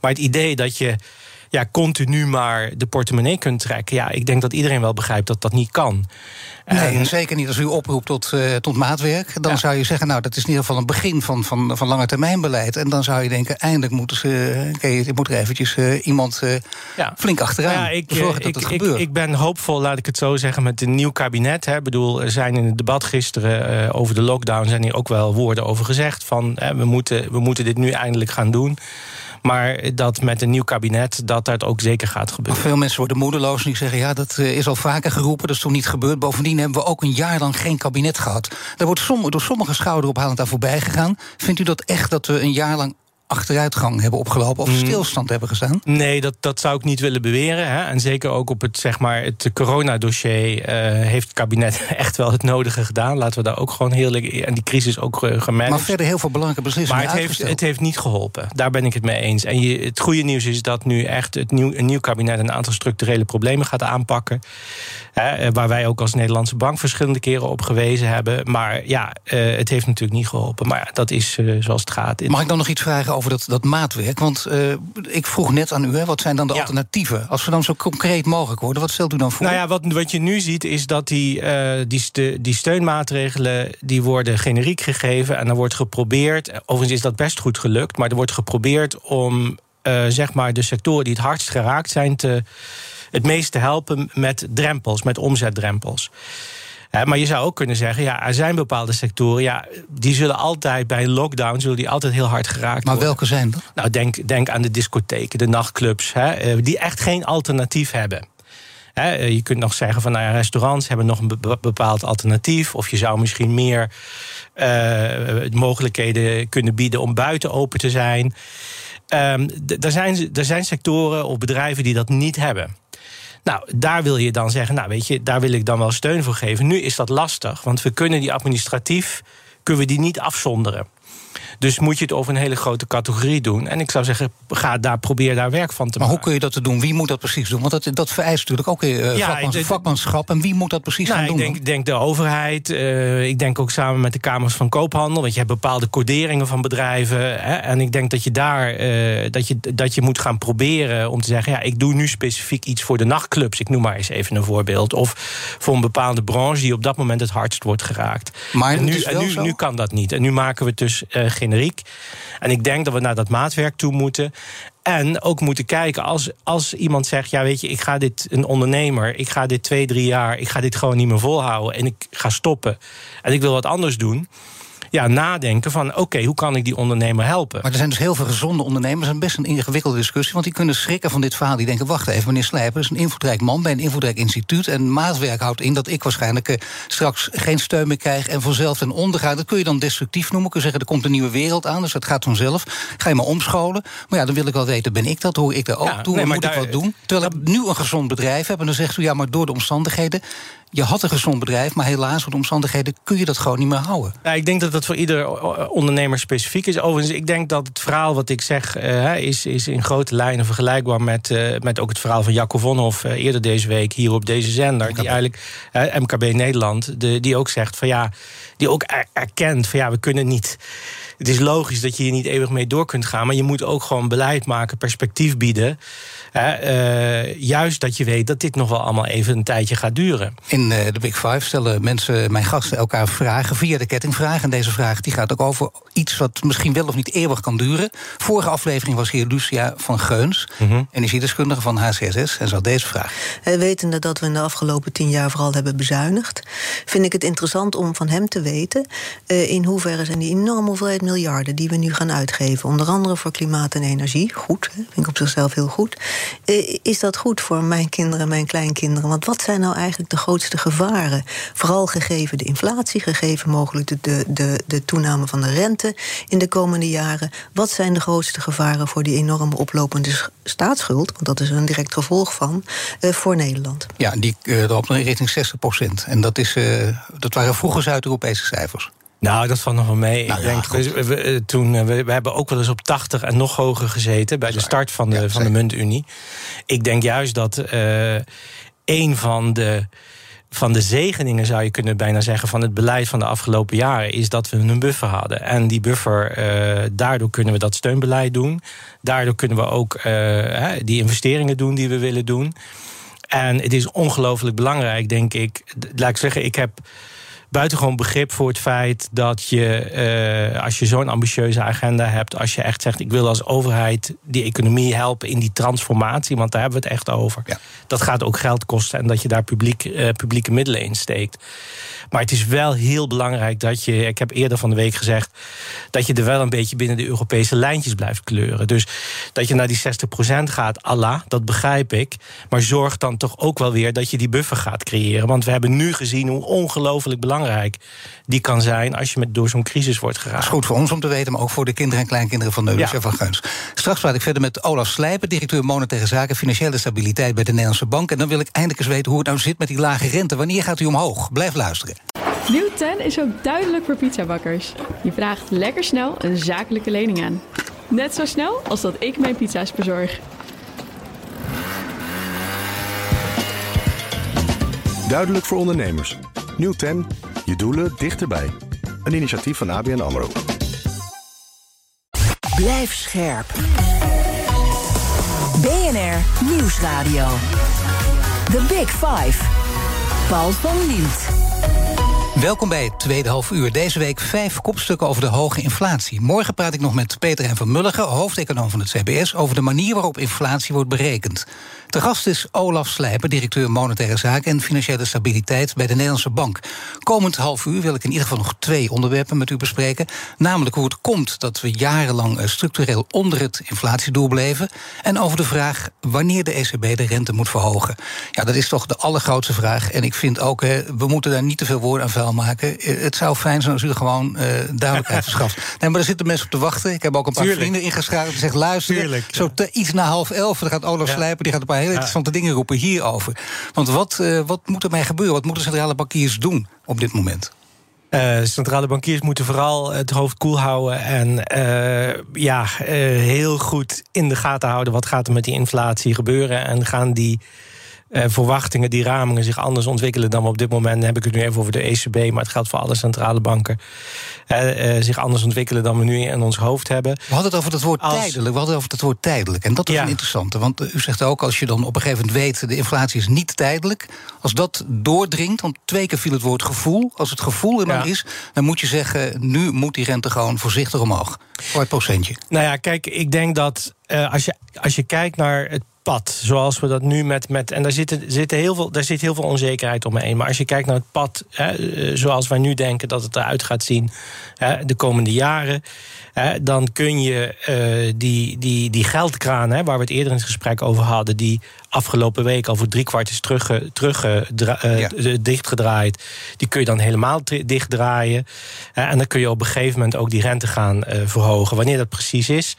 [SPEAKER 5] Maar het idee dat je ja, continu maar de portemonnee kunt trekken. Ja, ik denk dat iedereen wel begrijpt dat dat niet kan.
[SPEAKER 4] Nee, en zeker niet als u oproept tot, uh, tot maatwerk. Dan ja. zou je zeggen, nou, dat is in ieder geval een begin van, van, van lange termijn beleid. En dan zou je denken, eindelijk moeten ze, okay, moet er eventjes uh, iemand uh, ja. flink achteraan
[SPEAKER 5] ja, ik,
[SPEAKER 4] zorgen dat
[SPEAKER 5] ik,
[SPEAKER 4] het
[SPEAKER 5] ik,
[SPEAKER 4] gebeurt.
[SPEAKER 5] Ik ben hoopvol, laat ik het zo zeggen, met een nieuw kabinet. Hè. Ik bedoel, er zijn in het debat gisteren over de lockdown... zijn hier ook wel woorden over gezegd van... Hè, we, moeten, we moeten dit nu eindelijk gaan doen... Maar dat met een nieuw kabinet, dat dat ook zeker gaat gebeuren.
[SPEAKER 4] Veel mensen worden moedeloos en die zeggen... ja, dat is al vaker geroepen, dat is toch niet gebeurd. Bovendien hebben we ook een jaar lang geen kabinet gehad. Daar wordt door sommige schouderophalend aan voorbij gegaan. Vindt u dat echt dat we een jaar lang achteruitgang hebben opgelopen of stilstand hebben gestaan?
[SPEAKER 5] Nee, dat, dat zou ik niet willen beweren. Hè. En zeker ook op het, zeg maar, het coronadossier uh, heeft het kabinet echt wel het nodige gedaan. Laten we daar ook gewoon heel en die crisis ook uh, gemanaged.
[SPEAKER 4] Maar verder heel veel belangrijke beslissingen.
[SPEAKER 5] Maar het heeft, het heeft niet geholpen. Daar ben ik het mee eens. En je, het goede nieuws is dat nu echt het nieuw, een nieuw kabinet een aantal structurele problemen gaat aanpakken. Hè, waar wij ook als Nederlandse bank verschillende keren op gewezen hebben. Maar ja, uh, het heeft natuurlijk niet geholpen. Maar ja, dat is uh, zoals het gaat.
[SPEAKER 4] Mag ik dan nog iets vragen over dat, dat maatwerk? Want uh, ik vroeg net aan u, hè, wat zijn dan de ja. alternatieven? Als we dan zo concreet mogelijk worden, wat stelt u dan voor?
[SPEAKER 5] Nou ja, wat, wat je nu ziet is dat die, die, die steunmaatregelen... die worden generiek gegeven en dan wordt geprobeerd... overigens is dat best goed gelukt... maar er wordt geprobeerd om zeg maar de sectoren die het hardst geraakt zijn... te het meest te helpen met drempels, met omzetdrempels. maar je zou ook kunnen zeggen, ja, er zijn bepaalde sectoren, ja, die zullen altijd bij een lockdown zullen die altijd heel hard geraakt
[SPEAKER 4] maar
[SPEAKER 5] worden.
[SPEAKER 4] Maar welke zijn dat?
[SPEAKER 5] Nou, denk, denk aan de discotheken, de nachtclubs, hè, die echt geen alternatief hebben. je kunt nog zeggen van nou ja, restaurants hebben nog een bepaald alternatief. Of je zou misschien meer uh, mogelijkheden kunnen bieden om buiten open te zijn. Um, er, zijn, er zijn sectoren of bedrijven die dat niet hebben. Nou, daar wil je dan zeggen, nou weet je, daar wil ik dan wel steun voor geven. Nu is dat lastig, want we kunnen die administratief kunnen we die niet afzonderen. Dus moet je het over een hele grote categorie doen. En ik zou zeggen, ga daar, probeer daar werk van te
[SPEAKER 4] maar
[SPEAKER 5] maken.
[SPEAKER 4] Maar hoe kun je dat doen? Wie moet dat precies doen? Want dat, dat vereist natuurlijk ook uh, ja, vakmans, vakmanschap. En wie moet dat precies
[SPEAKER 5] nou,
[SPEAKER 4] gaan doen?
[SPEAKER 5] Ik denk, denk de overheid. Uh, ik denk ook samen met de Kamers van Koophandel. Want je hebt bepaalde coderingen van bedrijven. Hè, en ik denk dat je daar uh, dat je, dat je moet gaan proberen om te zeggen... ja, ik doe nu specifiek iets voor de nachtclubs. Ik noem maar eens even een voorbeeld. Of voor een bepaalde branche die op dat moment het hardst wordt geraakt.
[SPEAKER 4] Maar
[SPEAKER 5] en nu,
[SPEAKER 4] en
[SPEAKER 5] nu, nu, kan dat niet. En nu maken we het dus En ik denk dat we naar dat maatwerk toe moeten. En ook moeten kijken, als, als iemand zegt: Ja, weet je, ik ga dit, een ondernemer, ik ga dit twee, drie jaar, ik ga dit gewoon niet meer volhouden en ik ga stoppen en ik wil wat anders doen ja, nadenken van oké, hoe kan ik die ondernemer helpen?
[SPEAKER 4] Maar er zijn dus heel veel gezonde ondernemers. en best een ingewikkelde discussie. Want die kunnen schrikken van dit verhaal. Die denken, wacht even, meneer Slijper is een invloedrijk man bij een invloedrijk instituut. En maatwerk houdt in dat ik waarschijnlijk uh, straks geen steun meer krijg en vanzelf ten onder ga. Dat kun je dan destructief noemen. Kun je zeggen, er komt een nieuwe wereld aan, dus dat gaat vanzelf. Ga je maar omscholen. Maar ja, dan wil ik wel weten, ben ik dat? Hoor ik daar ook ja, toe? Nee, moet daar, ik wat doen? Terwijl ik nu een gezond bedrijf heb en dan zegt u, ja, maar door de omstandigheden je had een gezond bedrijf, maar helaas door de omstandigheden kun je dat gewoon niet meer houden.
[SPEAKER 5] Ja, ik denk dat dat voor ieder ondernemer specifiek is. Overigens, ik denk dat het verhaal wat ik zeg uh, is, is in grote lijnen vergelijkbaar met, uh, met ook het verhaal van Jacco Vonhoff uh, eerder deze week hier op deze zender. MKB. Die eigenlijk, MKB Nederland, de, die ook zegt van ja, die ook erkent van ja, we kunnen niet het is logisch dat je hier niet eeuwig mee door kunt gaan. Maar je moet ook gewoon beleid maken, perspectief bieden. Uh, juist dat je weet dat dit nog wel allemaal even een tijdje gaat duren.
[SPEAKER 4] In uh, de Big Five stellen mensen, mijn gasten, elkaar vragen via de kettingvraag. En deze vraag die gaat ook over iets wat misschien wel of niet eeuwig kan duren. Vorige aflevering was hier Lucia van Geuns, mm -hmm. energiedeskundige van HCSS. En ze had deze vraag.
[SPEAKER 6] Wetende dat we in de afgelopen tien jaar vooral hebben bezuinigd, vind ik het interessant om van hem te weten in hoeverre zijn die enorme hoeveelheid miljarden die we nu gaan uitgeven, onder andere voor klimaat en energie, goed, hè, vind ik op zichzelf heel goed. Uh, is dat goed voor mijn kinderen en mijn kleinkinderen? Want wat zijn nou eigenlijk de grootste gevaren? Vooral gegeven de inflatie, gegeven mogelijk de, de, de, de toename van de rente in de komende jaren. Wat zijn de grootste gevaren voor die enorme oplopende staatsschuld? Want dat is een direct gevolg van uh, voor Nederland.
[SPEAKER 4] Ja, die uh, loopt richting 60 procent. En dat, is, dat waren vroeger Zuid-Europese cijfers.
[SPEAKER 5] Nou, dat valt nog wel mee.
[SPEAKER 4] Nou
[SPEAKER 5] ik
[SPEAKER 4] ja,
[SPEAKER 5] denk, we, we, toen, we, we hebben ook wel eens op 80 en nog hoger gezeten bij de start van de,
[SPEAKER 4] Ja,
[SPEAKER 5] van de muntunie. Ik denk juist dat eh een van de, van de zegeningen, zou je kunnen bijna zeggen, van het beleid van de afgelopen jaren, is dat we een buffer hadden. En die buffer, eh, daardoor kunnen we dat steunbeleid doen. Daardoor kunnen we ook eh, die investeringen doen die we willen doen. En het is ongelooflijk belangrijk, denk ik. Laat ik zeggen, ik heb buitengewoon begrip voor het feit dat je, eh, als je zo'n ambitieuze agenda hebt, als je echt zegt: ik wil als overheid die economie helpen in die transformatie, want daar hebben we het echt over.
[SPEAKER 4] Ja.
[SPEAKER 5] Dat gaat ook geld kosten en dat je daar publiek, eh, publieke middelen in steekt. Maar het is wel heel belangrijk dat je, ik heb eerder van de week gezegd, dat je er wel een beetje binnen de Europese lijntjes blijft kleuren. Dus dat je naar die 60% gaat, Allah, dat begrijp ik. Maar zorg dan toch ook wel weer dat je die buffer gaat creëren. Want we hebben nu gezien hoe ongelooflijk belangrijk die kan zijn als je met, door zo'n crisis wordt geraakt.
[SPEAKER 4] Dat is goed voor ons om te weten, maar ook voor de kinderen en kleinkinderen van Neulens en van Geuns. Straks praat ik verder met Olaf Slijpen, directeur monetaire zaken, financiële stabiliteit bij de Nederlandse Bank. En dan wil ik eindelijk eens weten hoe het nou zit met die lage rente. Wanneer gaat u omhoog? Blijf luisteren.
[SPEAKER 1] Nieuw 10 is ook duidelijk voor pizzabakkers. Je vraagt lekker snel een zakelijke lening aan. Net zo snel als dat ik mijn pizza's bezorg.
[SPEAKER 2] Duidelijk voor ondernemers. Nieuw 10. Je doelen dichterbij. Een initiatief van ABN AMRO.
[SPEAKER 3] Blijf scherp. BNR Nieuwsradio. The Big Five. Paul van Liemt.
[SPEAKER 4] Welkom bij het tweede half uur. Deze week vijf kopstukken over de hoge inflatie. Morgen praat ik nog met Peter en van Mulligen, hoofdeconoom van het CBS, over de manier waarop inflatie wordt berekend. De gast is Olaf Slijper, directeur monetaire zaken en financiële stabiliteit bij de Nederlandse Bank. Komend half uur wil ik in ieder geval nog twee onderwerpen met u bespreken. Namelijk hoe het komt dat we jarenlang eh, structureel onder het inflatiedoel bleven. En over de vraag wanneer de ECB de rente moet verhogen. Ja, dat is toch de allergrootste vraag. En ik vind ook, we moeten daar niet te veel woorden aan vuil maken. Eh, het zou fijn zijn als u gewoon uh, duidelijkheid verschaft. Nee, maar er zitten mensen op te wachten. Ik heb ook een paar Tuurlijk. vrienden ingeschakeld die zeggen: luister, zo iets na half elf, dan gaat Olaf ja. Slijper, die gaat een paar hele interessante dingen roepen hierover. Want wat, uh, wat moet er mij gebeuren? Wat moeten centrale bankiers doen op dit moment?
[SPEAKER 5] Uh, centrale bankiers moeten vooral het hoofd koel houden en uh, ja, uh, heel goed in de gaten houden wat gaat er met die inflatie gebeuren en gaan die uh, verwachtingen, die ramingen zich anders ontwikkelen dan we op dit moment. Dan heb ik het nu even over de ECB, maar het geldt voor alle centrale banken. Uh, uh, zich anders ontwikkelen dan we nu in ons hoofd hebben.
[SPEAKER 4] We hadden het over het woord tijdelijk. We hadden het over het woord tijdelijk. En dat is ja. een interessante. Want u zegt ook, als je dan op een gegeven moment weet, de inflatie is niet tijdelijk. Als dat doordringt, want twee keer viel het woord gevoel. Als het gevoel er dan ja. is, dan moet je zeggen, nu moet die rente gewoon voorzichtig omhoog. Voor het procentje.
[SPEAKER 5] Nou ja, kijk, ik denk dat als, je, als je kijkt naar het pad. Zoals we dat nu met. met en daar, zitten, zitten heel veel, daar zit heel veel onzekerheid omheen. Maar als je kijkt naar het pad, hè, zoals wij nu denken dat het eruit gaat zien hè, de komende jaren. Hè, dan kun je uh, die, die, die geldkraan, hè, waar we het eerder in het gesprek over hadden, die afgelopen week al voor drie kwart is terug, terug uh, ja. dichtgedraaid. Die kun je dan helemaal dichtdraaien. en dan kun je op een gegeven moment ook die rente gaan uh, verhogen. Wanneer dat precies is.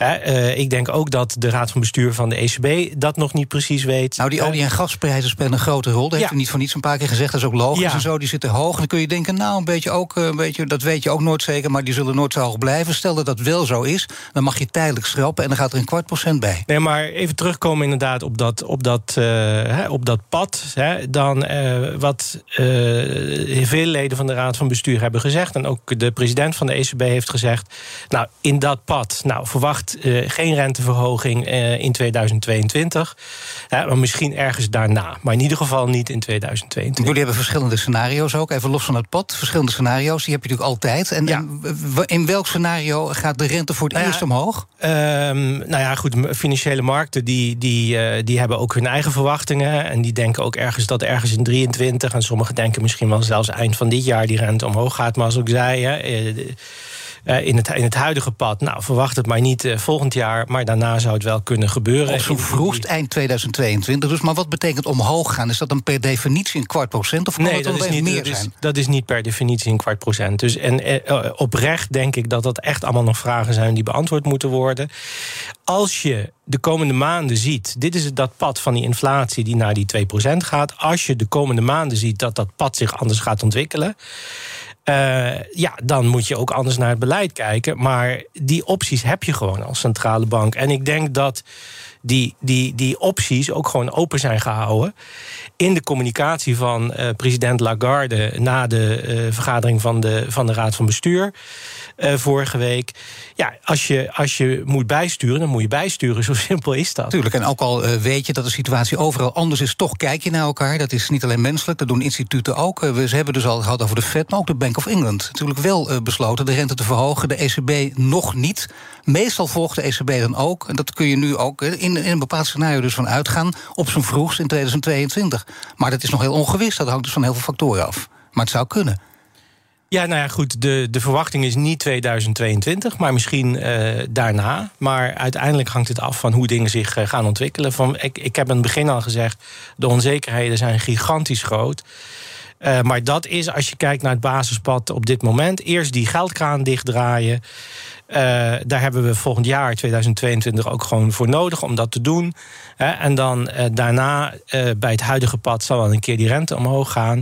[SPEAKER 5] Uh, ik denk ook dat de Raad van Bestuur van de ECB dat nog niet precies weet.
[SPEAKER 4] Nou, die olie- en gasprijzen spelen een grote rol. Dat heeft u niet van niets een paar keer gezegd. Dat is ook logisch en zo. Die zitten hoog. En dan kun je denken, nou, een beetje ook, een beetje, dat weet je ook nooit zeker, maar die zullen nooit zo hoog blijven. Stel dat dat wel zo is, dan mag je tijdelijk schrappen en dan gaat er een kwart procent bij.
[SPEAKER 5] Nee, maar even terugkomen inderdaad op dat, op dat, uh, hè, op dat pad. Hè, dan uh, wat veel leden van de Raad van Bestuur hebben gezegd, en ook de president van de ECB heeft gezegd. Nou, in dat pad, nou, verwacht uh, geen renteverhoging uh, in 2022. Uh, maar misschien ergens daarna. Maar in ieder geval niet in 2022.
[SPEAKER 4] Jullie hebben verschillende scenario's ook. Even los van het pad. Verschillende scenario's. Die heb je natuurlijk altijd. En, ja. en in welk scenario gaat de rente voor het
[SPEAKER 5] nou
[SPEAKER 4] eerst omhoog?
[SPEAKER 5] Um, nou ja, goed. Financiële markten die, die, die hebben ook hun eigen verwachtingen. En die denken ook ergens dat ergens in 23. En sommigen denken misschien wel zelfs eind van dit jaar die rente omhoog gaat. Maar als ik zei. Hè, uh, in, het, in het huidige pad. Nou, verwacht het maar niet uh, volgend jaar, maar daarna zou het wel kunnen gebeuren.
[SPEAKER 4] Of zo vroegst eind 2022. Dus, maar wat betekent omhoog gaan? Is dat dan per definitie een kwart procent? Of kan
[SPEAKER 5] nee,
[SPEAKER 4] dat,
[SPEAKER 5] dat is niet,
[SPEAKER 4] meer
[SPEAKER 5] dat
[SPEAKER 4] zijn?
[SPEAKER 5] Is, dat is niet per definitie een kwart procent. Dus, en uh, oprecht denk ik dat dat echt allemaal nog vragen zijn die beantwoord moeten worden. Als je de komende maanden ziet, dit is dat pad van die inflatie die naar die 2% gaat. Als je de komende maanden ziet dat dat pad zich anders gaat ontwikkelen. Uh, ja, dan moet je ook anders naar het beleid kijken. Maar die opties heb je gewoon als centrale bank. En ik denk dat die, die, die opties ook gewoon open zijn gehouden. In de communicatie van uh, president Lagarde na de uh, vergadering van de, van de Raad van Bestuur uh, vorige week. Ja, als je, als je moet bijsturen, dan moet je bijsturen. Zo simpel is dat.
[SPEAKER 4] Tuurlijk, en ook al weet je dat de situatie overal anders is, toch kijk je naar elkaar. Dat is niet alleen menselijk, dat doen instituten ook. we hebben dus al gehad over de Fed, maar ook de Bank of England. Natuurlijk wel besloten de rente te verhogen, de ECB nog niet. Meestal volgt de ECB dan ook, en dat kun je nu ook in, in een bepaald scenario dus van uitgaan, op zijn vroegst in 2022. Maar dat is nog heel ongewis, dat hangt dus van heel veel factoren af. Maar het zou kunnen.
[SPEAKER 5] Ja, nou ja, goed. De, de verwachting is niet 2022, maar misschien uh, daarna. Maar uiteindelijk hangt het af van hoe dingen zich uh, gaan ontwikkelen. Van, ik, ik heb in het begin al gezegd: de onzekerheden zijn gigantisch groot. Uh, maar dat is, als je kijkt naar het basispad op dit moment, eerst die geldkraan dichtdraaien. Uh, daar hebben we volgend jaar, 2022, ook gewoon voor nodig om dat te doen. en dan uh, daarna, bij het huidige pad, zal dan een keer die rente omhoog gaan.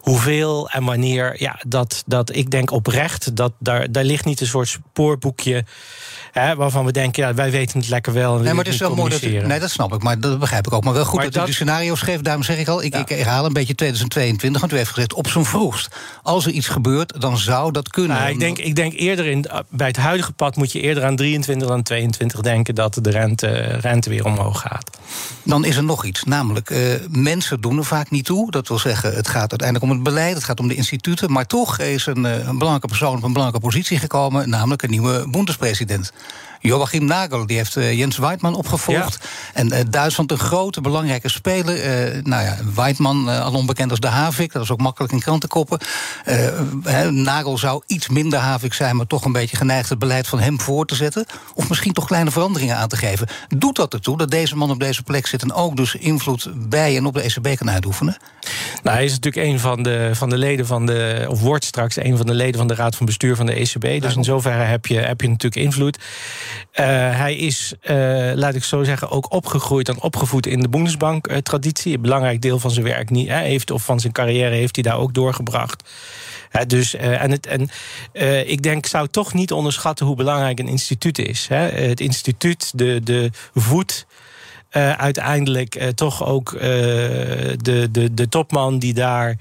[SPEAKER 5] Hoeveel en wanneer, ja, dat, dat ik denk oprecht, dat daar, daar ligt niet een soort spoorboekje waarvan we denken, ja, wij weten het lekker wel. En
[SPEAKER 4] nee, maar het is wel mooi dat. Nee, dat snap ik, maar dat begrijp ik ook. Maar wel goed dat, dat u die scenario's geeft. Daarom zeg ik al, ik, ik herhaal een beetje 2022. Want u heeft gezegd, op zijn vroegst. Als er iets gebeurt, dan zou dat kunnen.
[SPEAKER 5] Nou, ik, denk, ik denk eerder in, bij het huidige pad moet je eerder aan 23 dan 22 denken dat de rente, rente weer omhoog gaat.
[SPEAKER 4] Dan is er nog iets, namelijk uh, mensen doen er vaak niet toe. Dat wil zeggen, het gaat uiteindelijk om het beleid, het gaat om de instituten. Maar toch is een, uh, een belangrijke persoon op een belangrijke positie gekomen, namelijk een nieuwe boendespresident. Joachim Nagel die heeft uh, Jens Weidmann opgevolgd. En uh, Duitsland een grote, belangrijke speler. Uh, nou ja, Weidmann, al onbekend als de Havik. Dat is ook makkelijk in krantenkoppen. Nagel zou iets minder Havik zijn... maar toch een beetje geneigd het beleid van hem voor te zetten. Of misschien toch kleine veranderingen aan te geven. Doet dat ertoe dat deze man op deze plek zit... en ook dus invloed bij en op de ECB kan uitoefenen?
[SPEAKER 5] Nou, hij is natuurlijk een van de, van de leden van de... of wordt straks een van de leden van de Raad van Bestuur van de ECB. Dus in zoverre heb je, heb je natuurlijk invloed. Uh, hij is, uh, laat ik zo zeggen, ook opgegroeid en opgevoed in de Bundesbank-traditie. Een belangrijk deel van zijn werk niet, heeft, of van zijn carrière heeft hij daar ook doorgebracht. Dus, en het, en, ik denk, zou toch niet onderschatten hoe belangrijk een instituut is. Het instituut, de, de voet. Uiteindelijk toch ook de, de, de topman die daar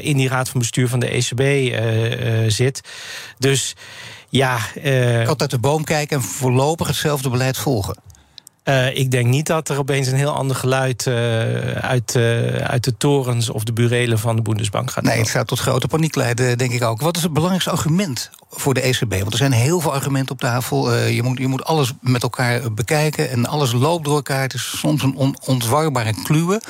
[SPEAKER 5] in die raad van bestuur van de ECB zit. Dus ja,
[SPEAKER 4] uh, kan uit de boom kijken en voorlopig hetzelfde beleid volgen.
[SPEAKER 5] Uh, ik denk niet dat er opeens een heel ander geluid uh, uit, uh, uit de torens of de burelen van de Bundesbank gaat.
[SPEAKER 4] Nee, het gaat tot grote paniek leiden, denk ik ook. Wat is het belangrijkste argument voor de ECB? Want er zijn heel veel argumenten op tafel. je, moet, je moet alles met elkaar bekijken en alles loopt door elkaar. Het is soms een on ontwarbare kluwe.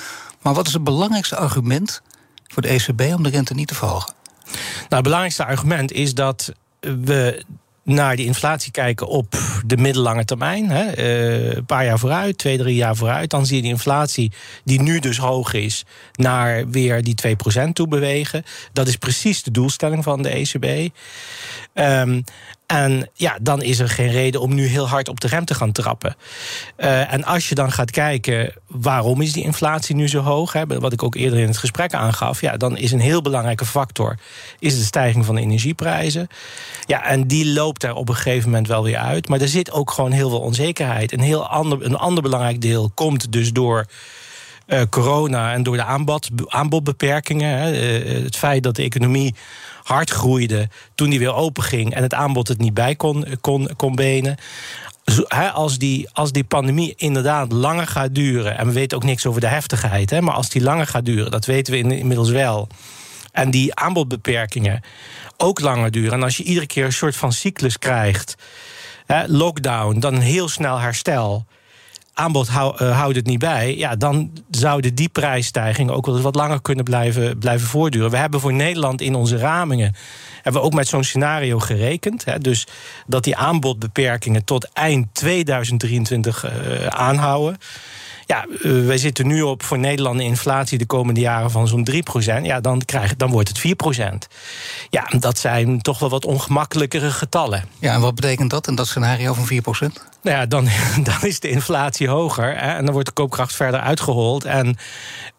[SPEAKER 4] Maar wat is het belangrijkste argument voor de ECB om de rente niet te verhogen?
[SPEAKER 5] Nou, het belangrijkste argument is dat we naar die inflatie kijken op de middellange termijn, hè, uh, een paar jaar vooruit, twee, drie jaar vooruit, dan zie je die inflatie, die nu dus hoog is, naar weer die 2% toe bewegen. Dat is precies de doelstelling van de ECB. Um, ehm, en ja, dan is er geen reden om nu heel hard op de rem te gaan trappen. Uh, en als je dan gaat kijken waarom is die inflatie nu zo hoog, hè, wat ik ook eerder in het gesprek aangaf, ja, dan is een heel belangrijke factor is de stijging van de energieprijzen. Ja, en die loopt er op een gegeven moment wel weer uit. Maar er zit ook gewoon heel veel onzekerheid. Een heel ander, een ander belangrijk deel komt dus door. Uh, corona en door de aanbod, aanbodbeperkingen. Hè, uh, het feit dat de economie hard groeide toen die weer open ging en het aanbod het niet bij kon, kon, kon benen. Als die, als die pandemie inderdaad langer gaat duren, en we weten ook niks over de heftigheid, maar als die langer gaat duren, dat weten we inmiddels wel. En die aanbodbeperkingen ook langer duren. En als je iedere keer een soort van cyclus krijgt, lockdown, dan heel snel herstel aanbod uh, houdt het niet bij, ja, dan zouden die prijsstijgingen ook wel eens wat langer kunnen blijven, blijven voortduren. We hebben voor Nederland in onze ramingen hebben we ook met zo'n scenario gerekend. Hè, dus dat die aanbodbeperkingen tot eind 2023 uh, aanhouden. Ja, uh, wij zitten nu op voor Nederland een inflatie de komende jaren van zo'n 3%. Ja, dan, krijg, dan wordt het 4%. Ja, dat zijn toch wel wat ongemakkelijkere getallen.
[SPEAKER 4] Ja, en wat betekent dat in dat scenario van 4%?
[SPEAKER 5] Nou ja, dan, dan is de inflatie hoger hè, en dan wordt de koopkracht verder uitgehold. En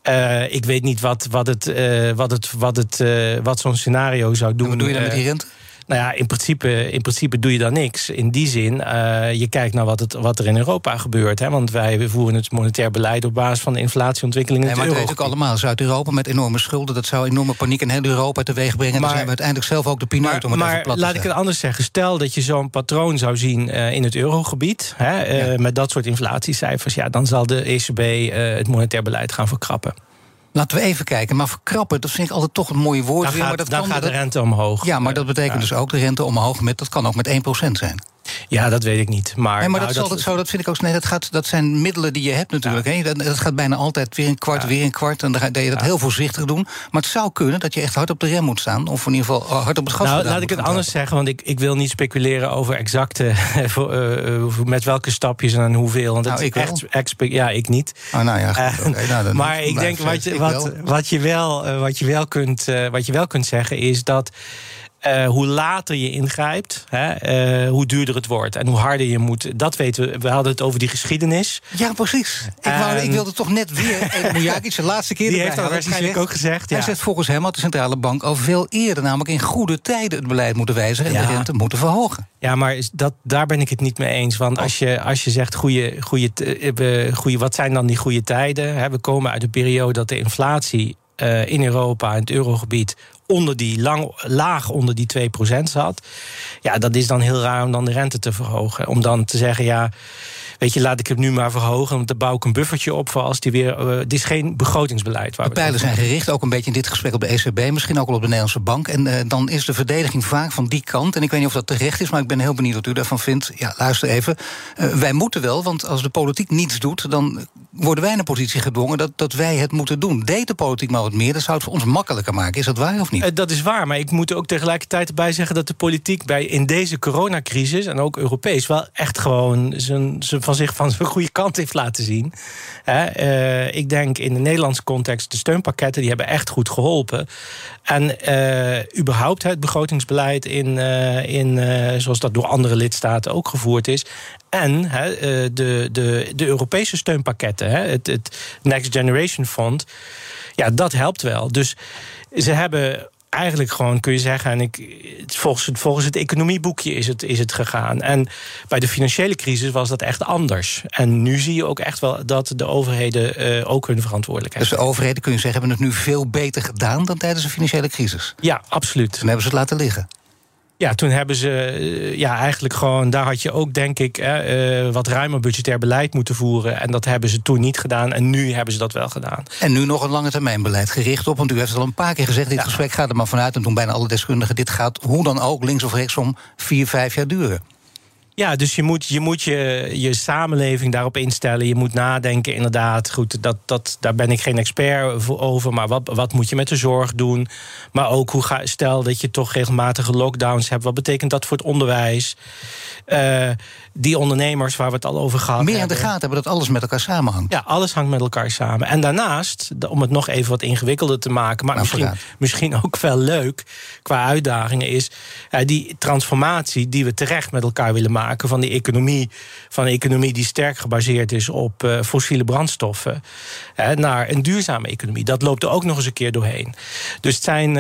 [SPEAKER 5] uh, ik weet niet wat, wat, het, uh, wat, het, wat, het, wat zo'n scenario zou doen.
[SPEAKER 4] En wat doe je dan met die rente?
[SPEAKER 5] Nou ja, in principe, in principe doe je dan niks. In die zin, uh, je kijkt naar wat, het, wat er in Europa gebeurt. Hè, want wij voeren het monetair beleid op basis van de inflatieontwikkelingen
[SPEAKER 4] in
[SPEAKER 5] nee,
[SPEAKER 4] maar het ook allemaal. Zuid-Europa met enorme schulden. Dat zou enorme paniek in heel Europa teweeg brengen. Maar, dan zijn we uiteindelijk zelf ook de pineut om het
[SPEAKER 5] maar,
[SPEAKER 4] even plat
[SPEAKER 5] te laat ik het anders zeggen. Stel dat je zo'n patroon zou zien uh, in het eurogebied. Hè, uh, ja. Met dat soort inflatiecijfers. Ja, dan zal de ECB het monetair beleid gaan verkrappen.
[SPEAKER 4] Laten we even kijken. Maar verkrappen, dat vind ik altijd toch een mooi woord.
[SPEAKER 5] Dan
[SPEAKER 4] weer,
[SPEAKER 5] gaat,
[SPEAKER 4] maar dat
[SPEAKER 5] dan
[SPEAKER 4] kan,
[SPEAKER 5] gaat de rente omhoog.
[SPEAKER 4] Ja, maar dat betekent ja. dus ook de rente omhoog. Met, dat kan ook met 1% zijn.
[SPEAKER 5] Ja, dat weet ik niet. Maar,
[SPEAKER 4] Nee, maar
[SPEAKER 5] nou,
[SPEAKER 4] dat, is altijd zo, dat vind ik ook. Nee, dat, gaat, dat zijn middelen die je hebt natuurlijk. hè. Dat, dat gaat bijna altijd weer een kwart, weer een kwart. En dan ga je dat heel voorzichtig doen. Maar het zou kunnen dat je echt hard op de rem moet staan. Of in ieder geval oh, hard op het gas
[SPEAKER 5] Nou, laat ik het anders zeggen, want ik, ik wil niet speculeren over exacte. eh, eh, met welke stapjes en hoeveel. Want
[SPEAKER 4] Nou, ik
[SPEAKER 5] echt, ja, ik niet.
[SPEAKER 4] Oh, nou ja, goed,
[SPEAKER 5] Eh,
[SPEAKER 4] nou,
[SPEAKER 5] maar ik denk wat je, wat, wat je wel, eh, wat je wel, kunt, eh, wat je wel kunt zeggen is dat. Eh, hoe later je ingrijpt, hè, eh, hoe duurder het wordt. En hoe harder je moet. Dat weten we. We hadden het over die geschiedenis.
[SPEAKER 4] Ja, precies. Ik, wou, ik
[SPEAKER 5] En-
[SPEAKER 4] wilde toch net weer. Mujagic, de laatste keer.
[SPEAKER 5] Die heeft dat waarschijnlijk ook gezegd.
[SPEAKER 4] Hij
[SPEAKER 5] Ja.
[SPEAKER 4] zegt volgens hem had de centrale bank al veel eerder, namelijk in goede tijden, het beleid moeten wijzigen en
[SPEAKER 5] Ja.
[SPEAKER 4] de rente moeten verhogen.
[SPEAKER 5] Ja, maar dat, daar ben ik het niet mee eens. Want als je, als je zegt, goede, goede, eh, goede, wat zijn dan die goede tijden? Hè, we komen uit een periode dat de inflatie in Europa, in het eurogebied... onder die lang, laag onder die 2% zat. Ja, dat is dan heel raar om dan de rente te verhogen. Om dan te zeggen, ja, weet je, laat ik hem nu maar verhogen... want dan bouw ik een buffertje op voor als die weer... het is geen begrotingsbeleid. Waar
[SPEAKER 4] De
[SPEAKER 5] het
[SPEAKER 4] pijlen zijn gericht, ook een beetje in dit gesprek op de ECB, misschien ook wel op de Nederlandse bank. En eh, dan is de verdediging vaak van die kant. En ik weet niet of dat terecht is, maar ik ben heel benieuwd wat u daarvan vindt. Ja, luister even. Eh, wij moeten wel, want als de politiek niets doet, dan worden wij in een positie gedwongen dat, dat wij het moeten doen. Deed de politiek maar wat meer, dat zou het voor ons makkelijker maken. Is dat waar of niet?
[SPEAKER 5] Eh, dat is waar, maar ik moet ook tegelijkertijd erbij zeggen dat de politiek bij in deze coronacrisis en ook Europees wel echt gewoon zijn, zijn van zich van zijn goede kant heeft laten zien. Eh, ik denk in de Nederlandse context de steunpakketten die hebben echt goed geholpen. En eh, überhaupt het begrotingsbeleid in, in zoals dat door andere lidstaten ook gevoerd is. En hè, eh, de, de, de Europese steunpakketten, hè, het, het Next Generation Fund, ja, dat helpt wel. Dus ze hebben eigenlijk gewoon, kun je zeggen, en ik, volgens, het, volgens het economieboekje is het, is het gegaan. En bij de financiële crisis was dat echt anders. En nu zie je ook echt wel dat de overheden eh, ook hun verantwoordelijkheid
[SPEAKER 4] Dus de overheden, kun je zeggen, hebben het nu veel beter gedaan dan tijdens de financiële crisis.
[SPEAKER 5] Ja, absoluut.
[SPEAKER 4] Toen hebben ze het laten liggen.
[SPEAKER 5] Ja, toen hebben ze eh, ja, eigenlijk gewoon, daar had je ook, denk ik, hè, eh, wat ruimer budgetair beleid moeten voeren. En dat hebben ze toen niet gedaan. En nu hebben ze dat wel gedaan.
[SPEAKER 4] En nu nog een lange termijn beleid gericht op. Want u heeft het al een paar keer gezegd. Dit gesprek gaat er maar vanuit. En toen bijna alle deskundigen. Dit gaat hoe dan ook, links of rechtsom, vier, vijf jaar duren.
[SPEAKER 5] Ja, dus je moet je, moet je, je samenleving daarop instellen. Je moet nadenken, inderdaad. Goed, dat, dat, daar ben ik geen expert over. Maar wat, wat moet je met de zorg doen? Maar ook, hoe ga, stel dat je toch regelmatige lockdowns hebt. Wat betekent dat voor het onderwijs? Eh, die ondernemers waar we het al over gehad
[SPEAKER 4] Meer in
[SPEAKER 5] hebben.
[SPEAKER 4] de gaten hebben dat alles met elkaar samenhangt.
[SPEAKER 5] Ja, alles hangt met elkaar samen. En daarnaast, om het nog even wat ingewikkelder te maken, maar
[SPEAKER 4] Nou,
[SPEAKER 5] misschien, misschien ook wel leuk qua uitdagingen, is eh, die transformatie die we terecht met elkaar willen maken van die economie, van een economie die sterk gebaseerd is op eh, fossiele brandstoffen, eh, naar een duurzame economie. Dat loopt er ook nog eens een keer doorheen. Dus het zijn,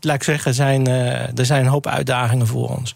[SPEAKER 5] laat ik zeggen, zijn, er zijn een hoop uitdagingen voor ons.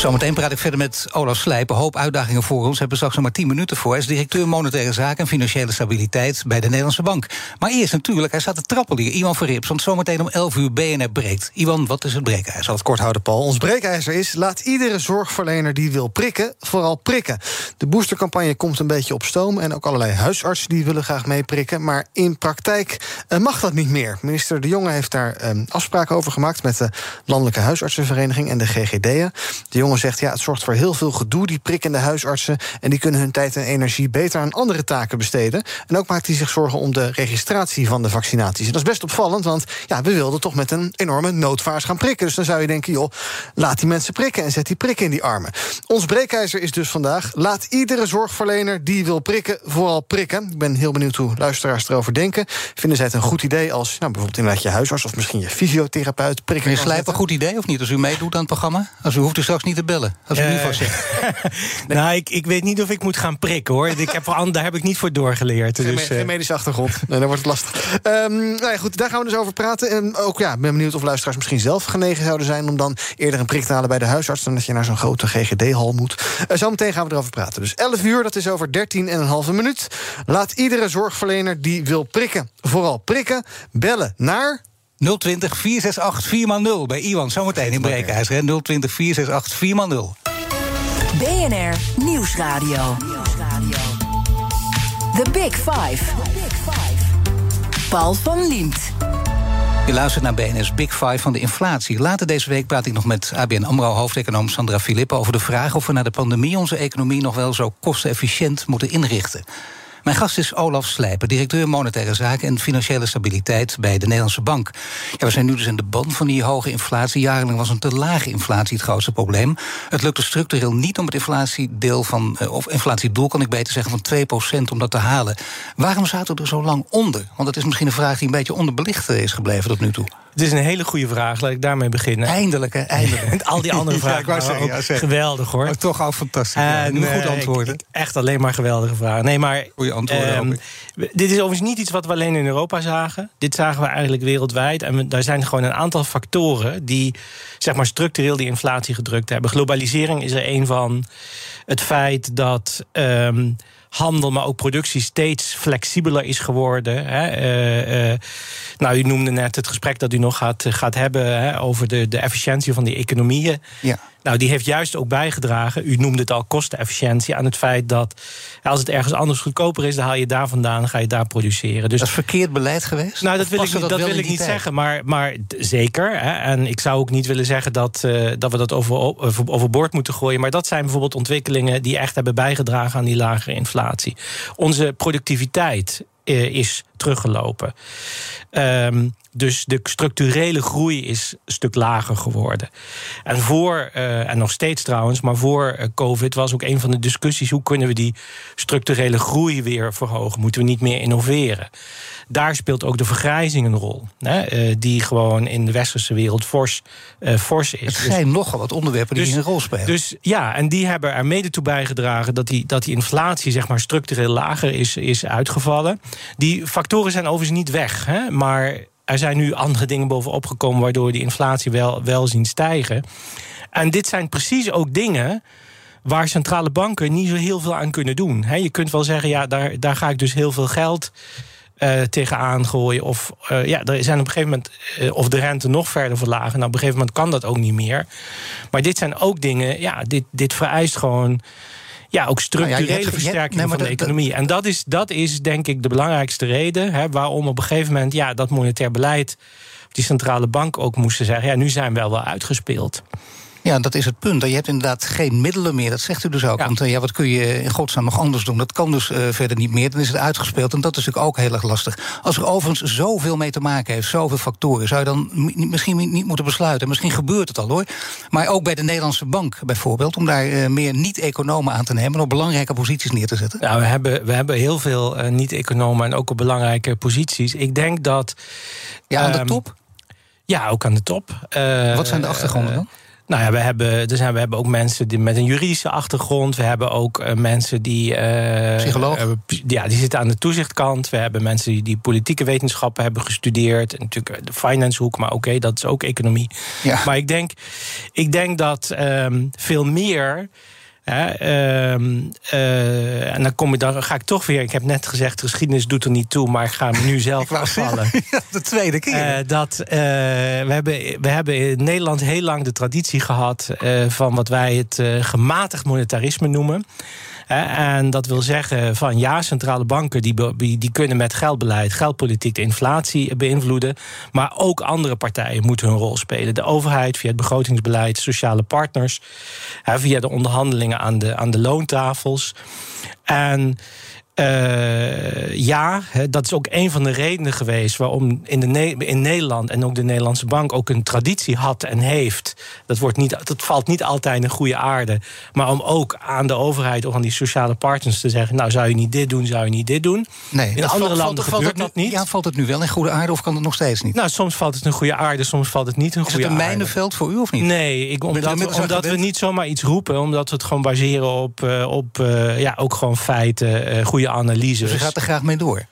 [SPEAKER 4] Zometeen praat ik verder met Olaf Slijpen. Hoop uitdagingen voor ons. Hebben we straks nog maar 10 minuten voor. Hij is directeur monetaire zaken en financiële stabiliteit bij de Nederlandse Bank. Maar eerst natuurlijk, hij staat te trappelen hier. Iwan Verrips, want zometeen om 11 uur BNR breekt. Iwan, wat is het breekijzer?
[SPEAKER 7] zal het kort houden, Paul. Ons breekijzer is: laat iedere zorgverlener die wil prikken, vooral prikken. De boostercampagne komt een beetje op stoom. En ook allerlei huisartsen die willen graag meeprikken. Maar in praktijk eh, mag dat niet meer. Minister De Jonge heeft daar eh, afspraken over gemaakt met de Landelijke Huisartsenvereniging en de GGD'en. De Jonge zegt: ja, het zorgt voor heel veel gedoe, die prikkende huisartsen. En die kunnen hun tijd en energie beter aan andere taken besteden. En ook maakt hij zich zorgen om de registratie van de vaccinaties. Dat is best opvallend, want ja, we wilden toch met een enorme noodvaars gaan prikken. Dus dan zou je denken, joh, laat die mensen prikken en zet die prikken in die armen. Ons breekijzer is dus vandaag: laat iedere zorgverlener die wil prikken, vooral prikken. Ik ben heel benieuwd hoe luisteraars erover denken. Vinden zij het een goed idee als nou, bijvoorbeeld inderdaad je huisarts of misschien je fysiotherapeut prikken? Kan
[SPEAKER 4] Slijpen,
[SPEAKER 7] zetten?
[SPEAKER 4] goed idee of niet? Als u meedoet aan het programma? Als u hoeft u straks niet te bellen. Als u nu
[SPEAKER 5] Eh,
[SPEAKER 4] vast zegt.
[SPEAKER 5] Nou, ik, ik weet niet of ik moet gaan prikken hoor. Ik heb, voor- daar heb ik niet voor doorgeleerd.
[SPEAKER 7] Geen,
[SPEAKER 5] Dus, eh,
[SPEAKER 7] geen medische achtergrond. Nee, dan wordt het lastig. Ehm, nou ja, goed, daar gaan we dus over praten. En ook ja, ik ben benieuwd of luisteraars misschien zelf genegen zouden zijn... om dan eerder een prik te halen bij de huisarts... dan dat je naar zo'n grote GGD-hal moet. Uh, zometeen gaan we erover praten. Dus 11 uur, dat is over 13 en een halve minuut. Laat iedere zorgverlener die wil prikken, vooral prikken... bellen naar...
[SPEAKER 4] 020 468 4x0 bij Iwan. Zometeen in breekijzer. hè? 020 468 4x0.
[SPEAKER 3] BNR Nieuwsradio. The Big Five. Paul van Liemt.
[SPEAKER 4] Je luistert naar BNS Big Five van de inflatie. Later deze week praat ik nog met ABN AMRO-hoofdeconoom Sandra Filippo... over de vraag of we na de pandemie onze economie nog wel zo kostenefficiënt moeten inrichten. Mijn gast is Olaf Slijper, directeur monetaire zaken en financiële stabiliteit bij de Nederlandse Bank. Ja, we zijn nu dus in de band van die hoge inflatie. Jarenlang was een te lage inflatie het grootste probleem. Het lukte structureel niet om het inflatiedeel van, eh, of inflatiedoel kan ik beter zeggen, van 2% om dat te halen. Waarom zaten we er zo lang onder? Want dat is misschien een vraag die een beetje onderbelicht is gebleven tot nu toe.
[SPEAKER 5] Het is een hele goede vraag. Laat ik daarmee beginnen.
[SPEAKER 4] Eindelijk, hè? Eindelijk.
[SPEAKER 5] Al die andere vragen
[SPEAKER 4] ja, zeggen,
[SPEAKER 5] ook ja, geweldig, hoor.
[SPEAKER 4] Maar toch al fantastisch. Uh, goed antwoorden.
[SPEAKER 5] Ik, echt alleen maar geweldige vragen. Nee, maar...
[SPEAKER 4] Goeie antwoorden, um,
[SPEAKER 5] Dit is overigens niet iets wat we alleen in Europa zagen. Dit zagen we eigenlijk wereldwijd. En we, daar zijn gewoon een aantal factoren... die zeg maar, structureel die inflatie gedrukt hebben. Globalisering is er een van. Het feit dat... Um, handel, maar ook productie steeds flexibeler is geworden. Hè. Uh, uh, nou, u noemde net het gesprek dat u nog gaat, gaat hebben hè, over de, de efficiëntie van die economieën.
[SPEAKER 4] Ja.
[SPEAKER 5] Nou, die heeft juist ook bijgedragen, u noemde het al kostenefficiëntie, aan het feit dat als het ergens anders goedkoper is, dan haal je daar vandaan, ga je daar produceren.
[SPEAKER 4] Dus, dat is verkeerd beleid geweest?
[SPEAKER 5] Nou, dat wil ik, dat dat wil ik niet zeggen, maar, maar zeker. Hè, en ik zou ook niet willen zeggen dat, uh, dat we dat over, over, overboord moeten gooien. Maar dat zijn bijvoorbeeld ontwikkelingen die echt hebben bijgedragen aan die lagere inflatie. Onze productiviteit is teruggelopen. Um, dus de structurele groei is een stuk lager geworden. En voor, uh, en nog steeds trouwens, maar voor uh, COVID was ook een van de discussies: hoe kunnen we die structurele groei weer verhogen? Moeten we niet meer innoveren? Daar speelt ook de vergrijzing een rol, hè, uh, die gewoon in de westerse wereld fors, fors is.
[SPEAKER 4] Het zijn dus, nogal wat onderwerpen die
[SPEAKER 5] dus,
[SPEAKER 4] een rol spelen.
[SPEAKER 5] Dus ja, en die hebben er mede toe bijgedragen dat die, dat die inflatie zeg maar, structureel lager is, is uitgevallen. Die factoren zijn overigens niet weg, hè, maar er zijn nu andere dingen bovenop gekomen waardoor die inflatie wel, wel zien stijgen. En dit zijn precies ook dingen waar centrale banken niet zo heel veel aan kunnen doen. je kunt wel zeggen, ja, daar, daar ga ik dus heel veel geld uh, tegenaan gooien. Of uh, ja, er zijn op een gegeven moment. Uh, of de rente nog verder verlagen. Nou, op een gegeven moment kan dat ook niet meer. Maar dit zijn ook dingen. Ja, dit, dit vereist gewoon ja, ook structurele nou ja, versterking van de economie. En dat is, dat is denk ik de belangrijkste reden hè, waarom op een gegeven moment ja, dat monetair beleid, die centrale bank ook moesten zeggen: ja, nu zijn we wel wel uitgespeeld.
[SPEAKER 4] Ja, dat is het punt. Je hebt inderdaad geen middelen meer. Dat zegt u dus ook. Ja. Want ja, wat kun je in godsnaam nog anders doen? Dat kan dus uh, verder niet meer. Dan is het uitgespeeld. En dat is natuurlijk ook heel erg lastig. Als er overigens zoveel mee te maken heeft, zoveel factoren, zou je dan misschien niet moeten besluiten. Misschien gebeurt het al hoor. Maar ook bij de Nederlandse bank bijvoorbeeld, om daar uh, meer niet-economen aan te nemen en op belangrijke posities neer te zetten.
[SPEAKER 5] Ja, we hebben, we hebben heel veel niet-economen en ook op belangrijke posities. Ik denk dat.
[SPEAKER 4] Ja, aan de um, top?
[SPEAKER 5] Ja, ook aan de top.
[SPEAKER 4] Wat zijn de achtergronden dan?
[SPEAKER 5] Nou ja, we hebben, er zijn, we hebben ook mensen die met een juridische achtergrond. We hebben ook uh, mensen die.
[SPEAKER 4] Uh, Psycholoog? Uh,
[SPEAKER 5] ja, die zitten aan de toezichtkant. We hebben mensen die, die politieke wetenschappen hebben gestudeerd. En natuurlijk de finance hoek, maar oké, okay, dat is ook economie. Ja. Maar ik denk, ik denk dat um, veel meer um, uh, en dan, kom ik, dan ga ik toch weer. Ik heb net gezegd, geschiedenis doet er niet toe, maar ik ga me nu zelf afvallen.
[SPEAKER 4] de tweede keer.
[SPEAKER 5] Uh, dat, uh, we, hebben, we hebben in Nederland heel lang de traditie gehad van wat wij het gematigd monetarisme noemen. En dat wil zeggen van ja, centrale banken die, die kunnen met geldbeleid, geldpolitiek de inflatie beïnvloeden. Maar ook andere partijen moeten hun rol spelen. De overheid via het begrotingsbeleid, sociale partners, via de onderhandelingen aan de, aan de loontafels. En uh, ja, dat is ook een van de redenen geweest waarom in, de in Nederland en ook de Nederlandse bank ook een traditie had en heeft. Dat, wordt niet, dat valt niet altijd in goede aarde. Maar om ook aan de overheid of aan die sociale partners te zeggen: Nou, zou je niet dit doen, zou je niet dit doen.
[SPEAKER 4] Nee,
[SPEAKER 5] in andere valt, landen valt, gebeurt
[SPEAKER 4] valt
[SPEAKER 5] dat niet.
[SPEAKER 4] Ja, valt het nu wel in goede aarde of kan het nog steeds niet?
[SPEAKER 5] Nou, soms valt het in goede aarde, soms valt het niet in goede aarde.
[SPEAKER 4] Is het een mijnenveld voor u of niet?
[SPEAKER 5] Nee, ik, omdat, we, omdat we niet zomaar iets roepen, omdat we het gewoon baseren op, uh, op uh, ja, ook gewoon feiten, goede analyses.
[SPEAKER 4] Dus gaat er graag mee door?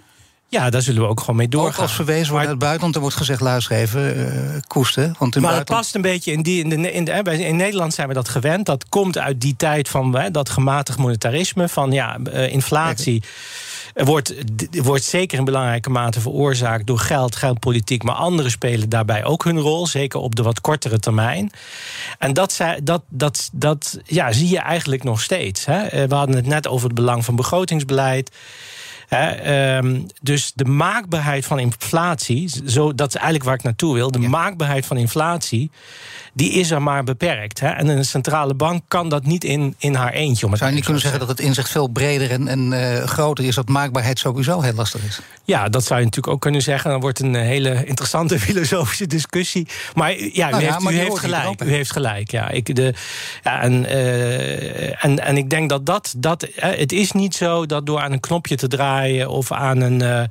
[SPEAKER 5] Ja, daar zullen we ook gewoon mee doorgaan.
[SPEAKER 4] Ook als verwezen wordt naar het buitenland, er wordt gezegd, luister even, uh, koesten. Want in
[SPEAKER 5] maar
[SPEAKER 4] buitenland...
[SPEAKER 5] het past een beetje in die. In, de, in, de, in Nederland zijn we dat gewend. Dat komt uit die tijd van hè, dat gematigd monetarisme. Van ja, uh, inflatie. Wordt, wordt zeker in belangrijke mate veroorzaakt door geld, geldpolitiek. Maar anderen spelen daarbij ook hun rol. Zeker op de wat kortere termijn. En dat, dat, dat, dat ja, zie je eigenlijk nog steeds. Hè. We hadden het net over het belang van begrotingsbeleid. He, um, dus dus de maakbaarheid van inflatie, zo, dat is eigenlijk waar ik naartoe wil. De maakbaarheid van inflatie, die is er maar beperkt. Hè? En een centrale bank kan dat niet in, in haar eentje. Om het
[SPEAKER 4] Zou je niet kunnen zeggen dat het inzicht veel breder en, en eh, groter is, dat maakbaarheid sowieso heel lastig is?
[SPEAKER 5] Ja, dat zou je natuurlijk ook kunnen zeggen. Dan wordt een eh, hele interessante filosofische discussie. Maar eh, ja, u
[SPEAKER 4] Nou ja,
[SPEAKER 5] heeft,
[SPEAKER 4] maar
[SPEAKER 5] u heeft gelijk. U heeft gelijk. Ja, ik, de, ja, en, en, en ik denk dat dat. dat het is niet zo dat door aan een knopje te draaien of aan een,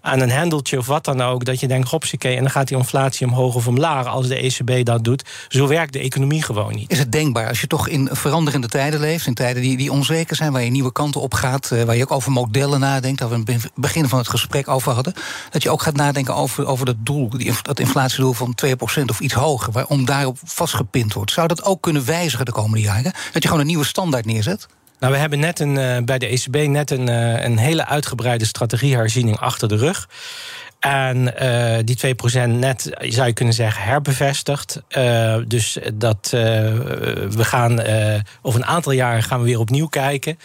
[SPEAKER 5] aan een hendeltje of wat dan ook, dat je denkt, hopsakee, en dan gaat die inflatie omhoog of omlaag als de ECB dat doet. Zo werkt de economie gewoon niet.
[SPEAKER 4] Is het denkbaar als je toch in veranderende tijden leeft, in tijden die, die onzeker zijn, waar je nieuwe kanten op gaat, eh, waar je ook over modellen nadenkt, waar we in het begin van het gesprek over hadden, dat je ook gaat nadenken over, over dat doel, dat inflatiedoel van 2% of iets hoger, waarom daarop vastgepind wordt. Zou dat ook kunnen wijzigen de komende jaren? Dat je gewoon een nieuwe standaard neerzet?
[SPEAKER 5] Nou, we hebben net een, eh, bij de ECB net een, eh, een hele uitgebreide strategieherziening achter de rug. En eh, die 2% net, zou je kunnen zeggen, herbevestigd. Eh, dus dat eh, we gaan over een aantal jaren gaan we weer opnieuw kijken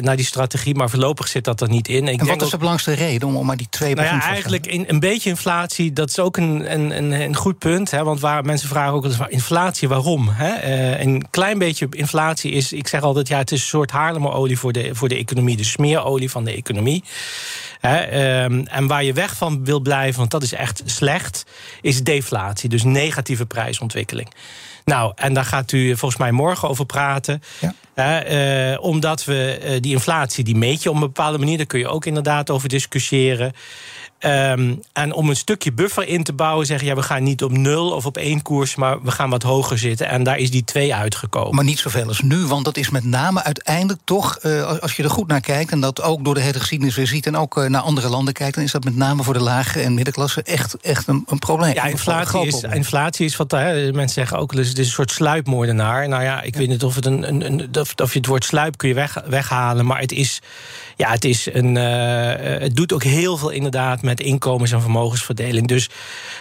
[SPEAKER 5] naar die strategie. Maar voorlopig zit dat er niet in. Ik
[SPEAKER 4] en
[SPEAKER 5] denk
[SPEAKER 4] wat is de belangrijkste reden om, om maar die 2%
[SPEAKER 5] nou ja, eigenlijk in, een beetje inflatie, dat is ook een, een, een, een goed punt. Hè, want waar mensen vragen ook eens, inflatie, waarom? Hè? Een klein beetje inflatie is, ik zeg altijd, ja, het is een soort Haarlemmerolie voor de, voor de economie. De smeerolie van de economie. Hè, ehm, en waar je weg van wil blijven, want dat is echt slecht, is deflatie. Dus negatieve prijsontwikkeling. Nou, en daar gaat u volgens mij morgen over praten.
[SPEAKER 4] Ja.
[SPEAKER 5] Eh, omdat we eh, die inflatie, die meet je op een bepaalde manier. Daar kun je ook inderdaad over discussiëren. Ehm, en om een stukje buffer in te bouwen, zeggen ja, we gaan niet op nul of op één koers, maar we gaan wat hoger zitten. En daar is die twee uitgekomen.
[SPEAKER 4] Maar niet zoveel als nu, want dat is met name uiteindelijk toch, eh, als- je er goed naar kijkt en dat ook door de hele geschiedenis weer ziet en ook eh, naar andere landen kijkt, dan is dat met name voor de lage en middenklasse echt, echt een, een probleem.
[SPEAKER 5] Ja, inflatie is,
[SPEAKER 4] probleem.
[SPEAKER 5] inflatie is wat hè, mensen zeggen ook eens, het is een soort sluipmoordenaar. Nou ja, ik weet niet of, het een, een, een, of, of je het woord sluip kun je weg, weghalen, maar het is, ja, het is een, eh, het doet ook heel veel inderdaad met inkomens- en vermogensverdeling. Dus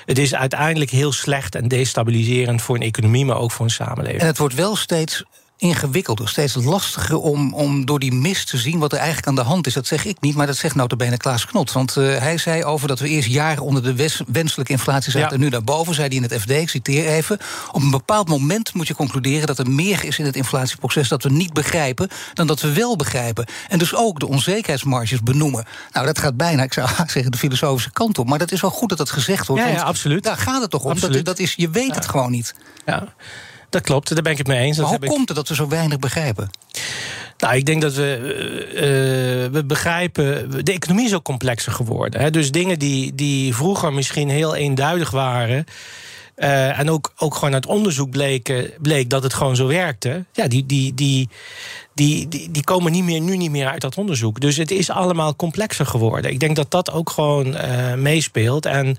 [SPEAKER 5] het is uiteindelijk heel slecht en destabiliserend voor een economie, maar ook voor een samenleving.
[SPEAKER 4] En het wordt wel steeds ingewikkelder, steeds lastiger om, om door die mist te zien wat er eigenlijk aan de hand is. Dat zeg ik niet, maar dat zegt notabene Klaas Knot. Want eh, hij zei over dat we eerst jaren onder de wes- wenselijke inflatie zaten...
[SPEAKER 5] Ja.
[SPEAKER 4] en nu daarboven, zei hij in het FD, ik citeer even... op een bepaald moment moet je concluderen dat er meer is in het inflatieproces... dat we niet begrijpen dan dat we wel begrijpen. En dus ook de onzekerheidsmarges benoemen. Nou, dat gaat bijna, ik zou zeggen, de filosofische kant op. Maar dat is wel goed dat dat gezegd wordt.
[SPEAKER 5] Ja, absoluut.
[SPEAKER 4] Daar gaat het toch om. Dat, dat is, je weet het gewoon niet.
[SPEAKER 5] Ja, dat klopt, daar ben ik het mee eens. Dat
[SPEAKER 4] hoe
[SPEAKER 5] heb ik-
[SPEAKER 4] komt het dat we zo weinig begrijpen?
[SPEAKER 5] Nou, ik denk dat we, eh, eh, we begrijpen. De economie is ook complexer geworden. Hè? Dus dingen die, die vroeger misschien heel eenduidig waren. eh, en ook, ook gewoon uit onderzoek bleken, bleek dat het gewoon zo werkte. Ja, die, die, die, die, die, die komen niet meer, nu niet meer uit dat onderzoek. Dus het is allemaal complexer geworden. Ik denk dat dat ook gewoon meespeelt. En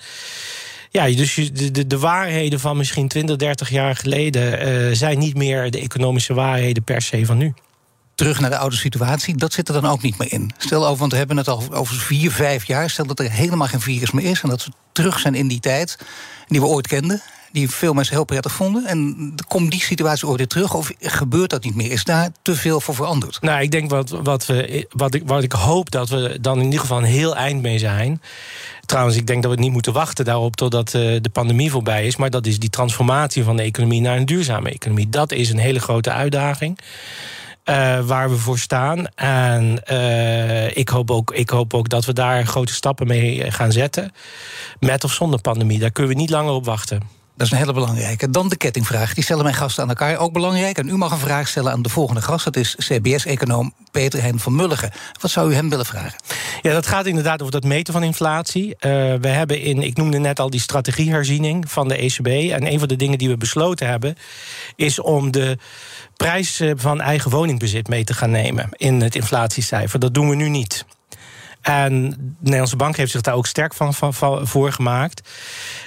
[SPEAKER 5] ja, dus de, de, de waarheden van misschien 20, 30 jaar geleden eh, zijn niet meer de economische waarheden per se van nu.
[SPEAKER 4] terug naar de oude situatie, dat zit er dan ook niet meer in. Stel over, want we hebben het al over vier, vijf jaar. Stel dat er helemaal geen virus meer is en dat we terug zijn in die tijd die we ooit kenden. Die veel mensen heel prettig vonden. En komt die situatie ooit weer terug? Of gebeurt dat niet meer? Is daar te veel voor veranderd?
[SPEAKER 5] Nou, ik denk wat, wat, we, wat, ik, wat ik hoop dat we dan in ieder geval een heel eind mee zijn. Trouwens, ik denk dat we niet moeten wachten daarop totdat eh, de pandemie voorbij is. Maar dat is die transformatie van de economie naar een duurzame economie. Dat is een hele grote uitdaging. eh, waar we voor staan. En eh, ik, hoop ook, ik hoop ook dat we daar grote stappen mee gaan zetten. Met of zonder pandemie. Daar kunnen we niet langer op wachten.
[SPEAKER 4] Dat is een hele belangrijke. Dan de kettingvraag. Die stellen mijn gasten aan elkaar. Ook belangrijk. En u mag een vraag stellen aan de volgende gast. Dat is CBS-econoom Peter Hen van Mulligen. Wat zou u hem willen vragen?
[SPEAKER 5] Ja, dat gaat inderdaad over dat meten van inflatie. Eh, we hebben in, ik noemde net al die strategieherziening van de ECB. En een van de dingen die we besloten hebben, is om de prijs eh, van eigen woningbezit mee te gaan nemen in het inflatiecijfer. Dat doen we nu niet. En de Nederlandse bank heeft zich daar ook sterk van, van, voor gemaakt.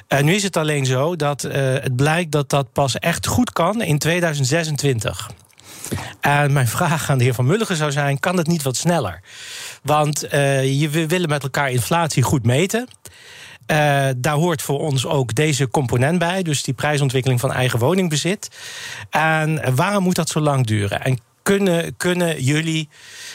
[SPEAKER 5] En nu is het alleen zo dat eh, het blijkt dat dat pas echt goed kan in 2026. En mijn vraag aan de heer Van Mulligen zou zijn: kan het niet wat sneller? Want eh, je, we willen met elkaar inflatie goed meten. Eh, daar hoort voor ons ook deze component bij, dus die prijsontwikkeling van eigen woningbezit. En waarom moet dat zo lang duren? En kunnen, kunnen jullie,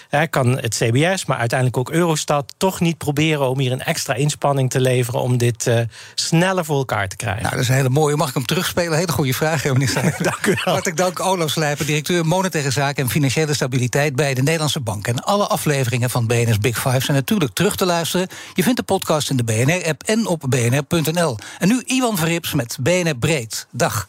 [SPEAKER 5] hè, kan het CBS, maar uiteindelijk ook Eurostat, toch niet proberen om hier een extra inspanning te leveren om dit uh, sneller voor elkaar te krijgen?
[SPEAKER 4] Nou, dat is een hele mooie. Mag ik hem terugspelen? Hele goede vraag, minister.
[SPEAKER 5] dank u wel.
[SPEAKER 4] Hartelijk dank, Olaf Slijper, directeur Monetaire Zaken en Financiële Stabiliteit bij de Nederlandse Bank. En alle afleveringen van BNS Big Five zijn natuurlijk terug te luisteren. Je vindt de podcast in de BNR-app en op bnr.nl. En nu Iwan Verrips met BNR Breed. Dag.